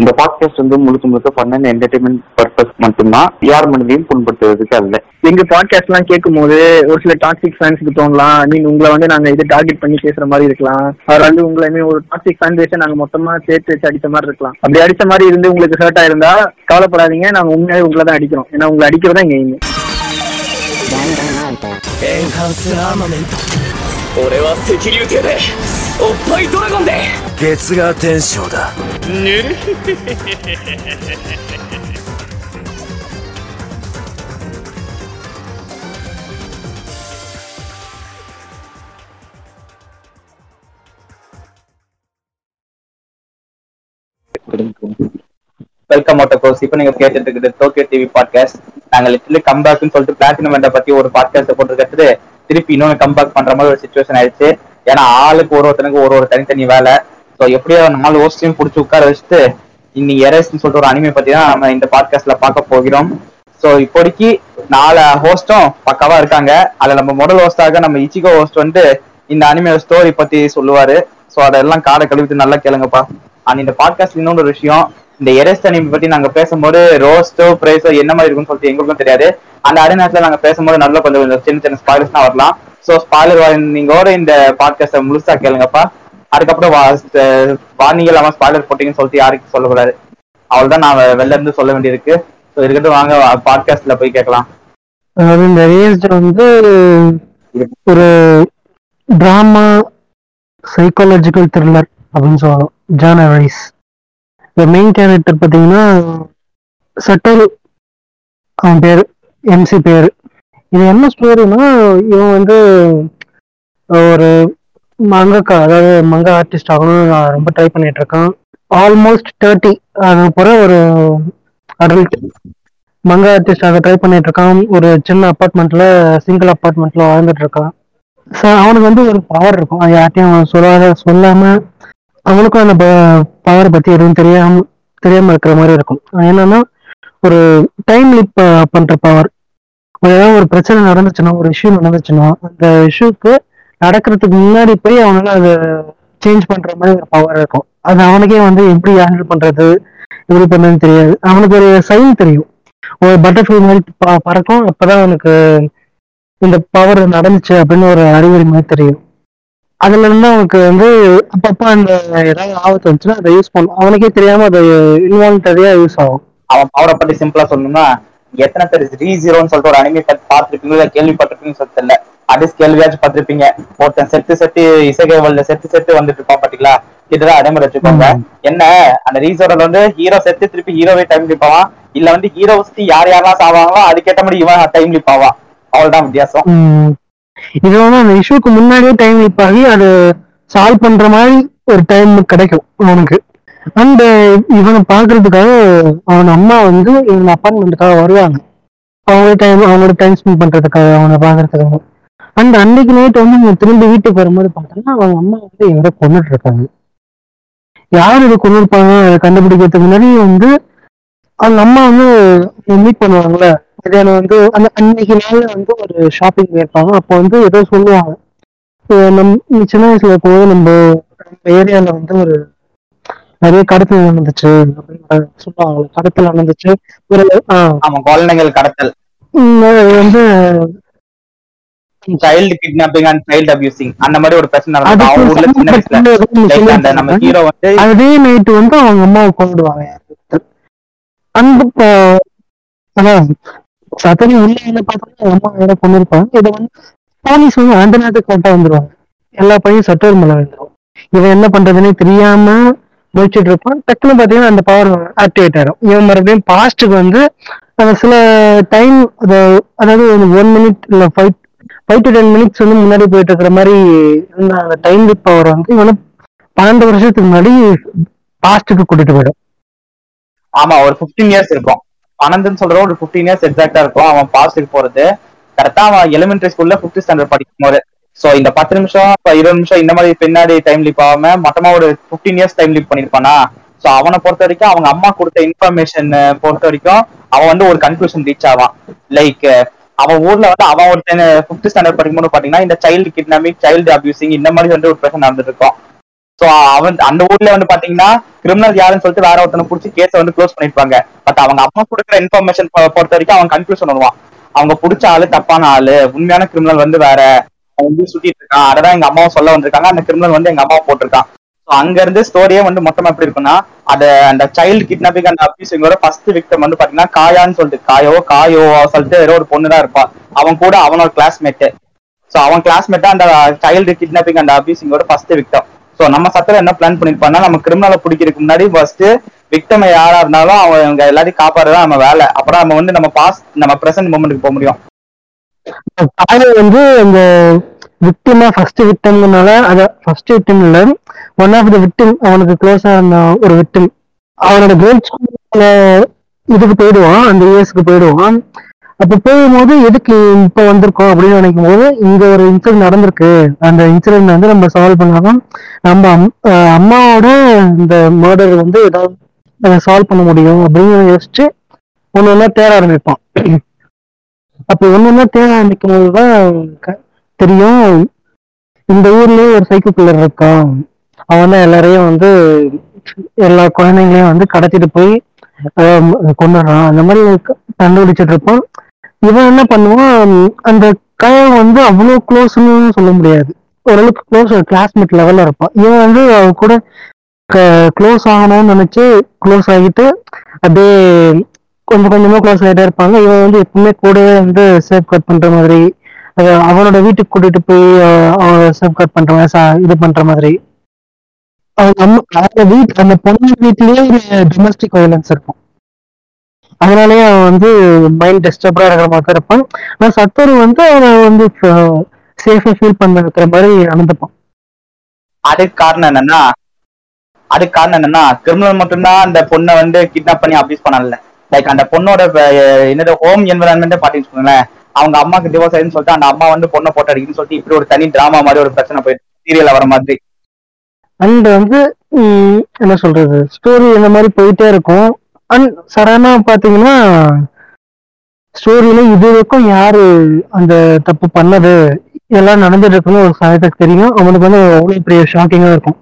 இந்த பாட்காஸ்ட் வந்து முழுக்க முழுக்க ஃபன் அண்ட் என்டர்டைன்மெண்ட் பர்பஸ் மட்டும்தான் யார் மனதையும் புண்படுத்துவதற்கு அல்ல எங்க பாட்காஸ்ட் எல்லாம் கேட்கும் போது ஒரு சில டாக்ஸிக் ஃபேன்ஸ்க்கு தோணலாம் ஐ மீன் உங்களை வந்து நாங்க இது டார்கெட் பண்ணி பேசுற மாதிரி இருக்கலாம் அவர் வந்து உங்களை I mean, ஒரு டாக்ஸிக் ஃபேன் பேச நாங்க மொத்தமா சேர்த்து வச்சு அடிச்ச மாதிரி இருக்கலாம் அப்படி அடிச்ச மாதிரி இருந்து உங்களுக்கு ஹர்ட் ஆயிருந்தா கவலைப்படாதீங்க நாங்க உண்மையாவே உங்களை தான் அடிக்கிறோம் ஏன்னா உங்களை அடிக்கிறதா எங்க எய்ம் エンハンスアーマメント俺は赤竜艇で おっぱいドラゴンで月が天章だぬる வெல்கம் அவுட் கோர்ஸ் இப்போ நீங்க கேட்டுட்டு இருக்குது டோக்கியோ டிவி பாட்காஸ்ட் நாங்க லிட்டரலி கம்பேக்னு சொல்லிட்டு பிளாட்டினம் என்ற பத்தி ஒரு பாட்காஸ்ட் போட்டுருக்கிறது திருப்பி இன்னொன்னு கம்பேக் பண்ற மாதிரி ஒரு சுச்சுவேஷன் ஆயிடுச்சு ஏன்னா ஆளுக்கு ஒரு ஒருத்தனுக்கு ஒரு ஒரு தனித்தனி வேலை. ஸோ எப்படியோ நாலு ஹோஸ்டையும் பிடிச்சி உட்கார வச்சுட்டு இன்னைக்கு எரேஸ்ன்னு சொல்லிட்டு ஒரு அனிமே பத்தி தான் நம்ம இந்த பாட்காஸ்ட்ல பார்க்க போகிறோம். ஸோ இப்போதைக்கு நாலு ஹோஸ்டும் பக்காவா இருக்காங்க. அதுல நம்ம முதல் ஹோஸ்டாக நம்ம இச்சிகோ ஹோஸ்ட் வந்து இந்த அனிமே ஸ்டோரி பத்தி சொல்லுவாரு. ஸோ அதெல்லாம் காடை கழுவிட்டு நல்லா கேளுங்கப்பா. அண்ட் இந்த பாட்காஸ்ட் இன்னொரு விஷயம் இந்த எரேஸ்ட் அனிமே பத்தி நாங்க பேசும்போது ரோஸ்டோ பிரைஸோ என்ன மாதிரி இருக்கும்னு சொல்லிட்டு எங்களுக்கும் தெரியாது. அந்த அரை நேரத்துல நாங்க பேசும்போது நல்லா கொஞ்சம் கொஞ்சம் சின்ன சின்ன ஸ்பாய்லர்ஸ் தான் வரலாம். ஸோ ஸ்பாய்லர் நீங்கோட இந்த பாட்காஸ்ட்டை முழுசா கேளுங்கப்பா. அதுக்கப்புறம் வார்னிங் இல்லாம ஸ்பாய்லர் போட்டீங்கன்னு சொல்லிட்டு யாருக்கும் சொல்லக்கூடாது அவ்வளவுதான் நான் வெளில இருந்து சொல்ல வேண்டியிருக்கு. ஸோ இருக்கட்டும் வாங்க பாட்காஸ்ட்ல போய் கேட்கலாம். அதாவது இந்த ரேஸ்ட் வந்து ஒரு டிராமா சைக்காலஜிக்கல் த்ரில்லர் அப்படின்னு சொல்லலாம். ஜானர் வைஸ் இந்த மெயின் கேரக்டர் பார்த்தீங்கன்னா சட்டல் அவன் பேர் எம்சி பேர். இது என்ன ஸ்டோரினா இவன் வந்து ஒரு மங்கக்கா அதாவது மங்க ஆர்டிஸ்ட் ஆகணும்னு நான் ரொம்ப ட்ரை பண்ணிட்டு இருக்கான் ஆல்மோஸ்ட் தேர்ட்டி அது போற ஒரு அடல்ட் மங்க ஆர்டிஸ்ட் ஆக ட்ரை பண்ணிட்டு இருக்கான் ஒரு சின்ன அப்பார்ட்மெண்ட்ல சிங்கிள் அப்பார்ட்மெண்ட்ல வாழ்ந்துட்டு இருக்கான் ஸோ அவனுக்கு வந்து ஒரு பவர் இருக்கும். அது யார்ட்டையும் அவன் சொல்லாத சொல்லாம அவனுக்கும் அந்த பவர் பத்தி எதுவும் தெரியாம தெரியாம இருக்கிற மாதிரி இருக்கும். என்னன்னா ஒரு டைம் லிப் பண்ற பவர் ஏதாவது ஒரு பிரச்சனை நடந்துச்சுன்னா ஒரு இஷ்யூ நடந்துச்சுன்னா அந்த இஷ்யூக்கு நடக்கிறதுக்கு முன்னாடி போய் அவனால அதை சேஞ்ச் பண்ற மாதிரி ஒரு பவர் இருக்கும். அது அவனுக்கே வந்து எப்படி ஹேண்டில் பண்றது எப்படி பண்றதுன்னு தெரியாது. அவனுக்கு ஒரு சைன் தெரியும். ஒரு பட்டர்ஃப்ளை மாதிரி ப- பறக்கும். அப்பதான் அவனுக்கு இந்த பவர் நடந்துச்சு அப்படின்னு ஒரு அறிகுறி மாதிரி தெரியும். அதுல இருந்து அவனுக்கு வந்து அப்பப்ப அந்த ஏதாவது ஆபத்து வந்துச்சுன்னா அதை யூஸ் பண்ணும் அவனுக்கே தெரியாம அது இன்வால்டரியா யூஸ் ஆகும். அவன் பவரை பத்தி சிம்பிளா சொல்லணும்னா எத்தனை பேர் ரீ ஜீரோன்னு சொல்லிட்டு ஒரு அனிமே பார்த்துருப்பீங்களோ? இல்ல கேள்விப்பட்டிருப்பீங்கன்னு சொல்லிட்டு தெரியல. அடிஸ் கேள்வியாச்சும் பார்த்திருப்பீங்க ஒருத்தன் செத்து செத்து இசைகேவல்ல செத்து செத்து வந்துட்டு இருப்பான் பாத்தீங்களா? அதே மாதிரி வச்சுக்கோங்க. என்ன? அந்த ரீசோரல் வந்து ஹீரோ செத்து திருப்பி ஹீரோவே டைம் லிப்பாவான் இல்ல வந்து ஹீரோ சுத்தி யார் யாரெல்லாம் சாவாங்களோ அதுக்கேற்ற மாதிரி இவன் டைம் லிப்பாவான் அவ்வளவுதான் வித்தியாசம். இது வந்து அந்த இஷ்யூக்கு முன்னாடியே டைம் லிப் ஆகி அது சால்வ் பண்ற மாதிரி ஒரு டைம் கிடைக்கும் அவனுக்கு அண்ட் uh, இவனை பாக்குறதுக்காக அவன் அம்மா வந்து இவன் அப்பார்ட்மெண்ட்டுக்காக வருவாங்க. அவங்களோட டைம் அவங்களோட டைம் ஸ்பெண்ட் பண்றதுக்காக அவனை பாக்குறதுக்காக அண்ட் அன்னைக்கு நைட் வந்து இவன் திரும்பி வீட்டுக்கு வரும்போது பார்த்தோம்னா அவங்க அம்மா வந்து இவரை கொண்டுட்டு இருக்காங்க யார் இதை கொண்டு இருப்பாங்க அதை கண்டுபிடிக்கிறதுக்கு முன்னாடி வந்து அவங்க அம்மா வந்து மீட் பண்ணுவாங்கல்ல? மத்தியானம் வந்து அந்த அன்னைக்கு நாள் வந்து ஒரு ஷாப்பிங் போயிருப்பாங்க அப்போ வந்து ஏதோ சொல்லுவாங்க. நம் சின்ன வயசுல இருக்கும்போது நம்ம நம்ம ஏரியால வந்து ஒரு நிறைய கடத்தல் நடந்துச்சு. அப்படின்னு சொல்லுவாங்க கடத்தல் நடந்துச்சு. ஒரு ஆமா குழந்தைகள் கடத்தல். வந்து child kidnapping and child abusing அந்த மாதிரி ஒரு பிரச்சனை நடந்தது நம்ம ஹீரோ வந்து அதே நைட்டு வந்து அவங்க அம்மாவை கொண்டுடுவாங்க அந்த அதான் சத்தனி உள்ள என்ன பார்த்தா அம்மா வேற கொண்டு இருப்பாங்க இதை வந்து போலீஸ் வந்து அந்த நேரத்துக்கு கரெக்டா வந்துருவாங்க. எல்லா பையன் சட்டர் மேல வந்துடும் இவன் என்ன பண்றதுன்னே தெரியாம முடிச்சுட்டு இருப்பான் டக்குன்னு பாத்தீங்கன்னா அந்த பவர் ஆக்டிவேட் ஆயிடும் இவன் மறுபடியும் பாஸ்ட்டுக்கு வந்து அந்த சில டைம் அதாவது ஒரு ஒன் மினிட் இல்ல five five to ten minutes வந்து முன்னாடி போயிட்டு இருக்கிற மாதிரி இருந்த அந்த டைம் பவர் வந்து இவனை பன்னெண்டு வருஷத்துக்கு முன்னாடி பாஸ்ட்டுக்கு கூட்டிட்டு போயிடும். ஆமா ஒரு 15 இயர்ஸ் இருக்கும். பன்னெண்டுன்னு சொல்ற ஒரு 15 இயர்ஸ் எக்ஸாக்டா இருக்கும். அவன் பாஸ்ட்டுக்கு போறது. கரெக்டா அவன் எலிமெண்ட்ரி ஸ்கூல்ல ஃபிஃப்த் ஸ்டாண்டர்ட் படிக்கும் போது. சோ இந்த பத்து நிமிஷம் இருபது நிமிஷம் இந்த மாதிரி பின்னாடி டைம் லீப் ஆகாம மொத்தமா ஒரு 15 இயர்ஸ் டைம் லீப் பண்ணிருப்பானா? சோ அவனை பொறுத்த வரைக்கும் அவங்க அம்மா கொடுத்த இன்ஃபர்மேஷன் பொறுத்த வரைக்கும் அவன் வந்து ஒரு கன்க்ளூஷன் ரீச் ஆவான். லைக் அவன் ஊர்ல வந்து அவன் ஒரு ஃபிஃப்த் ஸ்டாண்டர்ட் படிக்கும்போது பாத்தீங்கன்னா இந்த சைல்டு கிட்னாமிங் சைல்டு அபியூசிங் இந்த மாதிரி வந்து ஒரு பிரச்சனை நடந்துருக்கும். சோ அவன் அந்த ஊர்ல வந்து பாத்தீங்கன்னா கிரிமினல் யாருன்னு சொல்லிட்டு வேற ஒருத்தனை புடிச்சு கேஸ வந்து க்ளோஸ் பண்ணிருப்பாங்க. பட் அவங்க அம்மா கொடுக்குற இன்ஃபர்மேஷன் பொறுத்த வரைக்கும் அவன் கன்ஃபியூஷன் வருவான். அவங்க புடிச்ச ஆளு தப்பான ஆளு. உண்மையான கிரிமினல் வந்து வேற. வந்து சுத்திட்டு இருக்கான் அததான் எங்க அம்மாவும் சொல்ல வந்திருக்காங்க. அந்த கிரிமினல் வந்து எங்க அம்மா போட்டிருக்கான். ஸோ அங்க இருந்து ஸ்டோரியே வந்து மொத்தமா எப்படி இருக்குன்னா அத அந்த சைல்டு கிட்னாப்பிங் அண்ட் அபியூசிங்கோட ஃபர்ஸ்ட் விக்டம் வந்து பாத்தீங்கன்னா காயான்னு சொல்லிட்டு காயோ காயோ சொல்லிட்டு ஏதோ ஒரு பொண்ணு தான் இருப்பான் அவன் கூட அவனோட கிளாஸ்மேட் சோ அவன் கிளாஸ்மேட்டா அந்த சைல்டு கிட்னாப்பிங் அண்ட் அபியூசிங்கோட ஃபர்ஸ்ட் விக்டம் சோ நம்ம சத்திரம் என்ன பிளான் பண்ணிருப்பான்னா நம்ம கிரிமினலை பிடிக்கிறதுக்கு முன்னாடி ஃபர்ஸ்ட் விக்டம் யாரா இருந்தாலும் அவங்க எல்லாத்தையும் காப்பாடுறதா நம்ம வேலை. அப்புறம் நம்ம வந்து நம்ம பாஸ்ட் நம்ம பிரசன்ட் மூமெண்ட்டுக்கு போக முடியும். காலை வந்து அந்த விக்டிமா ஃபர்ஸ்ட் விக்டம்னால அத ஃபர்ஸ்ட் விக்டம் இல்ல ஒன் ஆஃப் த விக்டிம் அவனுக்கு க்ளோஸா இருந்த ஒரு விக்டிம் அவனோட கேர்ள்ஸ் இதுக்கு போயிடுவான் அந்த இயர்ஸ்க்கு போயிடுவான். அப்ப போகும்போது எதுக்கு இப்ப வந்திருக்கோம் அப்படின்னு நினைக்கும் போது இங்க ஒரு இன்சிடென்ட் நடந்திருக்கு. அந்த இன்சிடென்ட் வந்து நம்ம சால்வ் பண்ணாதான் நம்ம அம்- அம்மாவோட இந்த மர்டர் வந்து ஏதாவது சால்வ் பண்ண முடியும் அப்படின்னு யோசிச்சு ஒன்னு ஒன்னா தேட ஆரம்பிப்பான். அப்ப ஒண்ணு தேட ஆரம்பிக்கும் போதுதான் தெரியும். இந்த ஊர்லயே ஒரு சைக்கிள் கில்லர் இருக்கான். அவன் தான் எல்லாரையும் வந்து எல்லா குழந்தைங்களையும் வந்து கடத்திட்டு போய் கொண்டுடுறான் அந்த மாதிரி க- கண்டுபிடிச்சிட்டு இருப்பான். இவன் என்ன பண்ணுவான் அந்த கயல் வந்து அவ்வளவு க்ளோஸ்னு சொல்ல முடியாது. ஓரளவுக்கு க்ளோஸ் கிளாஸ்மேட் லெவல்ல இருப்பான். இவன் வந்து அவ கூட க்ளோஸ் ஆகணும்னு நினைச்சு க்ளோஸ் ஆகிட்டு அப்படியே கொஞ்சம் கொஞ்சமா க்ளோஸ் ஆகிட்டே இருப்பாங்க. இவன் வந்து எப்பவுமே கூடவே வந்து சேஃப் கட் பண்ற மாதிரி அவனோட வீட்டுக்கு கூட்டிட்டு போய் அஹ் சேஃப் கட் பண்ற மாதிரி சா- இது பண்ற மாதிரி. அந்த வீட் அந்த பொண்ணு வீட்லயே ஒரு டொமஸ்டிக் வயலன்ஸ் இருக்கும். அதனாலயே அவன் வந்து மைண்ட் டிஸ்டர்பா இருக்கிற மாதிரி தான் இருப்பான். ஆனா சத்தரு வந்து அவனை வந்து சேஃபா ஃபீல் பண்ண இருக்கிற மாதிரி நடந்துப்பான். அதுக்கு காரணம் என்னன்னா அதுக்கு காரணம் என்னன்னா கிரிமினல் மட்டும்தான் அந்த பொண்ணை வந்து கிட்னாப் பண்ணி அபியூஸ் பண்ணல லைக் அந்த பொண்ணோட என்னோட ஹோம் என்வரான்மெண்ட் பாத்தீங்கன்னு வச்சுக்கோங்களேன். அவங்க அம்மாக்கு டிவோர்ஸ் ஆயிடுன்னு சொல்லிட்டு அந்த அம்மா வந்து பொண்ணை போட்டு அடிக்குன்னு சொல்லிட்டு இப்படி ஒரு தனி டிராமா மாதிரி ஒரு பிரச்சனை போயிட்டு சீரியல்ல வர மாதிரி. அண்ட் வந்து என்ன சொல்றது? ஸ்டோரி இந்த மாதிரி போயிட்டே இருக்கும். அண்ட் சடனா பாத்தீங்கன்னா ஸ்டோரியில இது வரைக்கும் யாரு அந்த தப்பு பண்ணது? எல்லாம் நடந்துட்டு இருக்குன்னு ஒரு சமயத்துக்கு தெரியும். அவனுக்கு வந்து அவ்வளவு பெரிய ஷாக்கிங்கா இருக்கும்.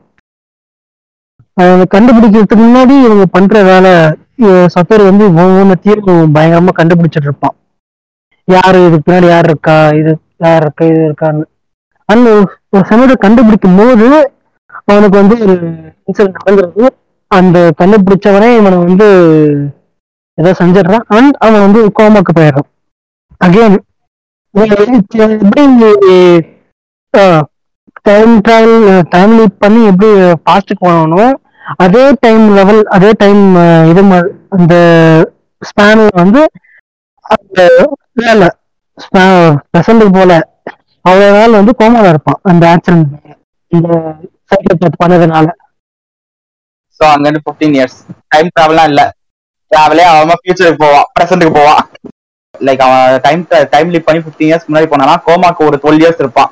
அவங்க கண்டுபிடிக்கிறதுக்கு முன்னாடி இவங்க பண்ற வேலை இவ- சத்தர் வந்து ஒவ்வொன்றத்தையும் பயங்கரமா கண்டுபிடிச்சிட்டு இருப்பான். யாரு இதுக்கு பின்னாடி யார் இருக்கா? இது யார் இருக்கா? இது இருக்கான்னு. அண்ட் ஒரு சமயத்தை கண்டுபிடிக்கும் போது அவனுக்கு வந்து ஒரு இன்சிடென்ட் நடந்துருது அந்த கண்டுபிடிச்சவனே இவனை வந்து ஏதோ செஞ்சிடுறான். அண்ட் அவன் வந்து கோமாக்கு போயிடுறான். அகைன் எப்படி டைம் ட்ராவல் டைம் லீப் பண்ணி எப்படி ஃபாஸ்ட்டுக்கு போகணும் அதே டைம் லெவல் அதே டைம் இது மாதிரி அந்த ஸ்பேனில் வந்து அந்த இல்ல. பிரசன்ட்டுக்கு போல. அவ்வளவு நாள் வந்து கோமால இருப்பான் அந்த ஆக்சிடென்ட் இந்த சைக்கிள் பண்ணதுனால. சோ அங்க இருந்து பிப்டீன் இயர்ஸ் டைம் டிராவல்லாம் இல்ல. டிராவலே அவன் ஃபியூச்சருக்கு போவான் பிரசன்ட்டுக்கு போவான். லைக் அவன் டைம் டைம் லீப் பண்ணி பிப்டீன் இயர்ஸ் முன்னாடி போனானா கோமாக்கு ஒரு டுவெல் இயர்ஸ் இருப்பான்.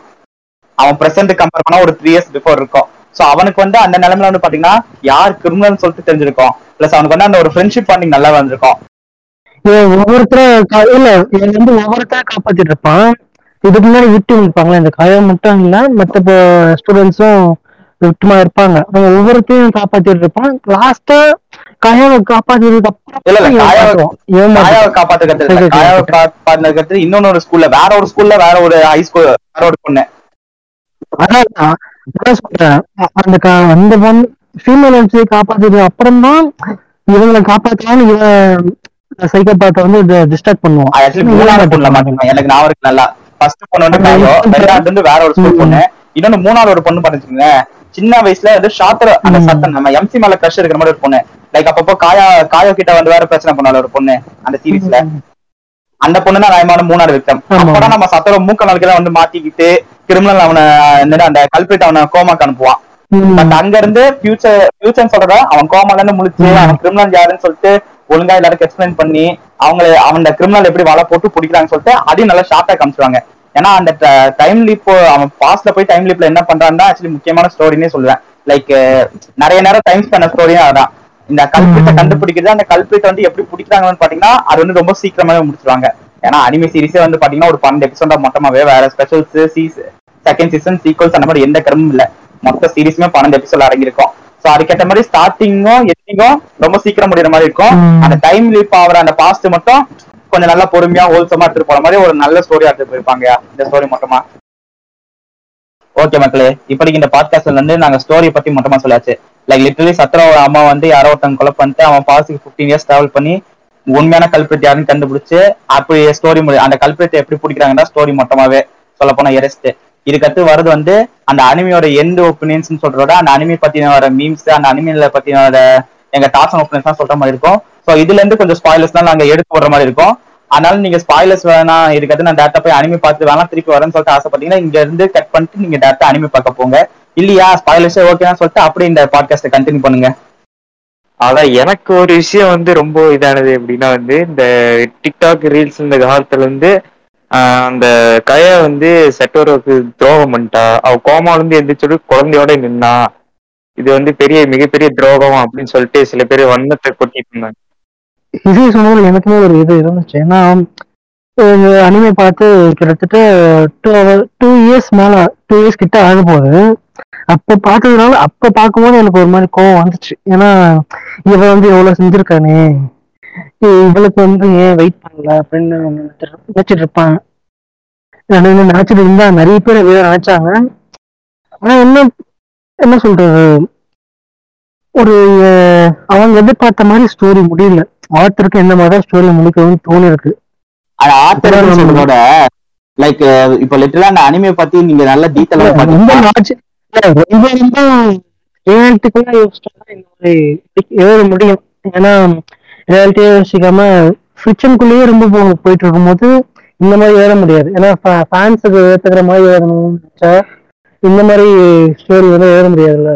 அவன் பிரசன்ட் கம்பேர் பண்ணா ஒரு த்ரீ இயர்ஸ் பிஃபோர் இருக்கும். சோ அவனுக்கு வந்து அந்த நிலைமையில வந்து பாத்தீங்கன்னா யார் கிரிமினல் சொல்லிட்டு தெரிஞ்சிருக்கும். பிளஸ் அவனுக்கு வந்து அந்த ஒரு ஃப்ரெண்ட்ஷிப் பாண்டிங் நல்லா வந்திருக்கும். ஒவ்வொருத்தரும் இல்ல வந்து ஒவ்வொருத்தர காப்பாத்திட்டு இருப்பான் இதுக்கு முன்னாடி விக்டிம் இருப்பாங்களே இந்த காயம் மட்டும் இல்ல மத்த ஸ்டூடெண்ட்ஸும் விக்டிமா இருப்பாங்க. அவங்க ஒவ்வொருத்தையும் காப்பாத்திட்டு இருப்பான் லாஸ்டா காயாவை காப்பாத்தினதுக்கு அப்புறம். காப்பாத்துக்கிறது இன்னொன்னு ஒரு ஸ்கூல்ல வேற ஒரு ஸ்கூல்ல வேற ஒரு ஹை ஸ்கூல் வேற ஒரு பொண்ணு. அதான் சொல்றேன். அந்த அந்த பொண்ணு ஃபீமேல் காப்பாத்திட்டு அப்புறம் தான் இவங்களை காப்பாத்தலாம்னு இவன் சைக்கோபாத்த வந்து பண்ணுவான். ஆக்சுவலி மூணாவது பொண்ணுல மாட்டேன் எனக்கு ஞாபகம் இருக்கு நல்லா. ஃபர்ஸ்ட் பொண்ணு வந்து காயோ ரெண்டாவது வந்து வேற ஒரு ஸ்கூல் பொண்ணு. இன்னொன்னு மூணாவது ஒரு பொண்ணு பாத்துச்சுங்க சின்ன வயசுல வந்து ஷாத்திர அந்த. சத்தம் நம்ம எம்சி மேல கிரஷ் இருக்கிற மாதிரி ஒரு பொண்ணு. லைக் அப்பப்போ காயா காயோ கிட்ட வந்து வேற பிரச்சனை பண்ணால ஒரு பொண்ணு அந்த சீரீஸ்ல அந்த பொண்ணு தான் நயமான மூணாவது விக்டம். அப்பதான் நம்ம சத்தர மூக்க நாளுக்கு வந்து மாட்டிக்கிட்டு கிரிமினல் அவனை என்னடா அந்த கல்பிரிட் அவனை கோமாக்கு அனுப்புவான். பட் அங்க இருந்து ஃபியூச்சர் ஃபியூச்சர் சொல்றத அவன் கோமால இருந்து முழிச்சு அவன் கிரிமினல் யாருன்னு சொல்லிட்டு ஒழுங்கா எல்லாருக்கும் எக்ஸ்பிளைன் பண்ணி அவங்களை அவன் கிரிமினல் எப்படி வலை போட்டு பிடிக்கிறாங்கன்னு சொல்லிட்டு அதையும் நல்லா ஷார்ட்டா காமிச்சிருவாங்க. ஏன்னா அந்த டைம் லீப் அவன் பாஸ்ட்ல போய் டைம் லீப்ல என்ன பண்றான்னா ஆக்சுவலி முக்கியமான ஸ்டோரினே சொல்லுவேன். லைக் நிறைய நேரம் டைம் ஸ்பெண்ட் ஸ்டோரியும் அதான். இந்த கல்பிரிட்ட கண்டுபிடிக்கிறது அந்த கல்பிரிட்ட வந்து எப்படி பிடிக்கிறாங்கன்னு பாத்தீங்கன்னா அது வந்து ரொம்ப சீக்கிரமாவே முடிச்சிருவாங்க. ஏன்னா அனிமே சீரிஸே வந்து பாத்தீங்கன்னா ஒரு பன்னெண்டு எபிசோட மொத்தமாவே வேற ஸ்பெஷல்ஸ் சீஸ் செகண்ட் சீசன் சீக்வல்ஸ் அந்த மாதிரி எந்த கிரமும் இல்ல. மொத்த சீரிஸுமே பன்னெண்டு எபிசோட் அடங்கியிருக்கும். சோ அதுக்கேற்ற மாதிரி ஸ்டார்டிங்கும் எண்டிங்கும் ரொம்ப சீக்கிரம் முடிகிற மாதிரி இருக்கும். அந்த டைம் லீப் ஆகிற அந்த பாஸ்ட் மட்டும் கொஞ்சம் நல்லா பொறுமையா ஹோல்சமா எடுத்துட்டு போற மாதிரி ஒரு நல்ல ஸ்டோரி எடுத்துட்டு போயிருப்பாங்க. இந்த ஸ்டோரி மொத்தமா ஓகே மக்களே இப்படிக்கு இந்த பாட்காஸ்ட்ல இருந்து நாங்க ஸ்டோரி பத்தி மொத்தமா சொல்லாச்சு. லைக் லிட்டரலி சத்ராவோட அம்மா வந்து யாரோ ஒருத்தங்க கொலை பண்ணிட்டு அவன் பாஸ்டுக்கு ஃபிஃப்டீன் இயர்ஸ் டிராவல் பண்ணி உண்மையான கல்பிரேட் யாருன்னு கண்டுபிடிச்சு அப்படி ஸ்டோரி அந்த கல்பிரேட் எப்படி பிடிக்கிறாங்கன்னா ஸ்டோரி மொத்தமாவே சொல்ல போனா எரஸ்ட் இதுக்கடுத்து வரது வந்து அந்த அனிமியோட எந்த ஒப்பீனியன்ஸ் சொல்றதோட அந்த அனிமி பத்தின வர மீம்ஸ் அந்த அனிமியில பத்தின வர எங்க டாஸ் அண்ட் ஒப்பீனியன்ஸ் தான் சொல்ற மாதிரி இருக்கும். சோ இதுல இருந்து கொஞ்சம் ஸ்பாய்லர்ஸ் தான் நாங்க எடுத்து போடுற மாதிரி இருக்கும். அதனால நீங்க ஸ்பாயிலர்ஸ் வேணாம் இதுக்கடுத்து நான் டேரக்டா போய் அனிமி பார்த்து வேணாம் திருப்பி வரேன்னு சொல்லிட்டு ஆசைப்பட்டீங்கன்னா இங்க இருந்து கட் பண்ணிட்டு நீங்க டேரக்டா அனிமி பார்க்க போங்க. இல்லையா? ஸ்பாயிலர்ஸே ஓகேன்னு சொல்லிட்டு அப்படியே இந்த பாட்காஸ்ட்டை கண்டினியூ பண்ணுங்க. அதான் எனக்கு ஒரு விஷயம் வந்து ரொம்ப இதானது எப்படின்னா வந்து இந்த டிக்டாக் ரீல்ஸ் இந்த காலத்துல இருந்து அந்த கய வந்து செட்டோருக்கு துரோகம் பண்ணிட்டா. அவ கோமால இருந்து எந்திரிச்சு குழந்தையோட நின்னா. இது வந்து பெரிய மிகப்பெரிய துரோகம் அப்படின்னு சொல்லிட்டு சில பேர் வன்மத்தை கொட்டிட்டு இருந்தாங்க. இது சொன்னதுல எனக்குமே ஒரு இது இருந்துச்சு. ஏன்னா அனிமே பார்த்து கிட்டத்தட்ட டூ ஹவர் டூ இயர்ஸ் மேல டூ இயர்ஸ் கிட்ட ஆக போகுது. அப்ப பார்த்ததுனால அப்ப பார்க்கும்போது எனக்கு ஒரு மாதிரி கோவம் வந்துச்சு. ஏன்னா இவ வந்து எவ்வளவு செஞ்சிருக்கானே. இவளுக்கு வந்து ஏன் வெயிட் பண்ணல அப்படின்னு நினைச்சிட்டு- நான் நினைச்சிட்டு இருந்தா நிறைய பேர் நினைச்சாங்க. ஆனா என்ன என்ன சொல்றது? ஒரு அவங்க எதிர்பார்த்த மாதிரி ஸ்டோரி முடியல. ஆத்தருக்கு எந்த மாதிரி ஸ்டோரி முடிக்கணும்னு தோணி இருக்கு அது ஆத்தர் சொல்றதோட லைக் இப்ப லிட்டரலா அந்த அனிமே பத்தி நீங்க நல்ல டீட்டெயிலா ரொம்ப ரொம்ப ரொம்ப யோசிச்சா இந்த மாதிரி எழுத முடியும். ஏன்னா ரியாலிட்டியா யோசிக்காம ஃபிக்ஷனுக்குள்ளேயே ரொம்ப போயிட்டு இருக்கும்போது இந்த மாதிரி எழுத முடியாது. ஏன்னா ஃபேன்ஸுக்கு ஏத்துக்கிற மாதிரி எழுதணும்னு நினைச்சா இந்த மாதிரி ஸ்டோரி வந்து எழுத முடியாதுல்ல.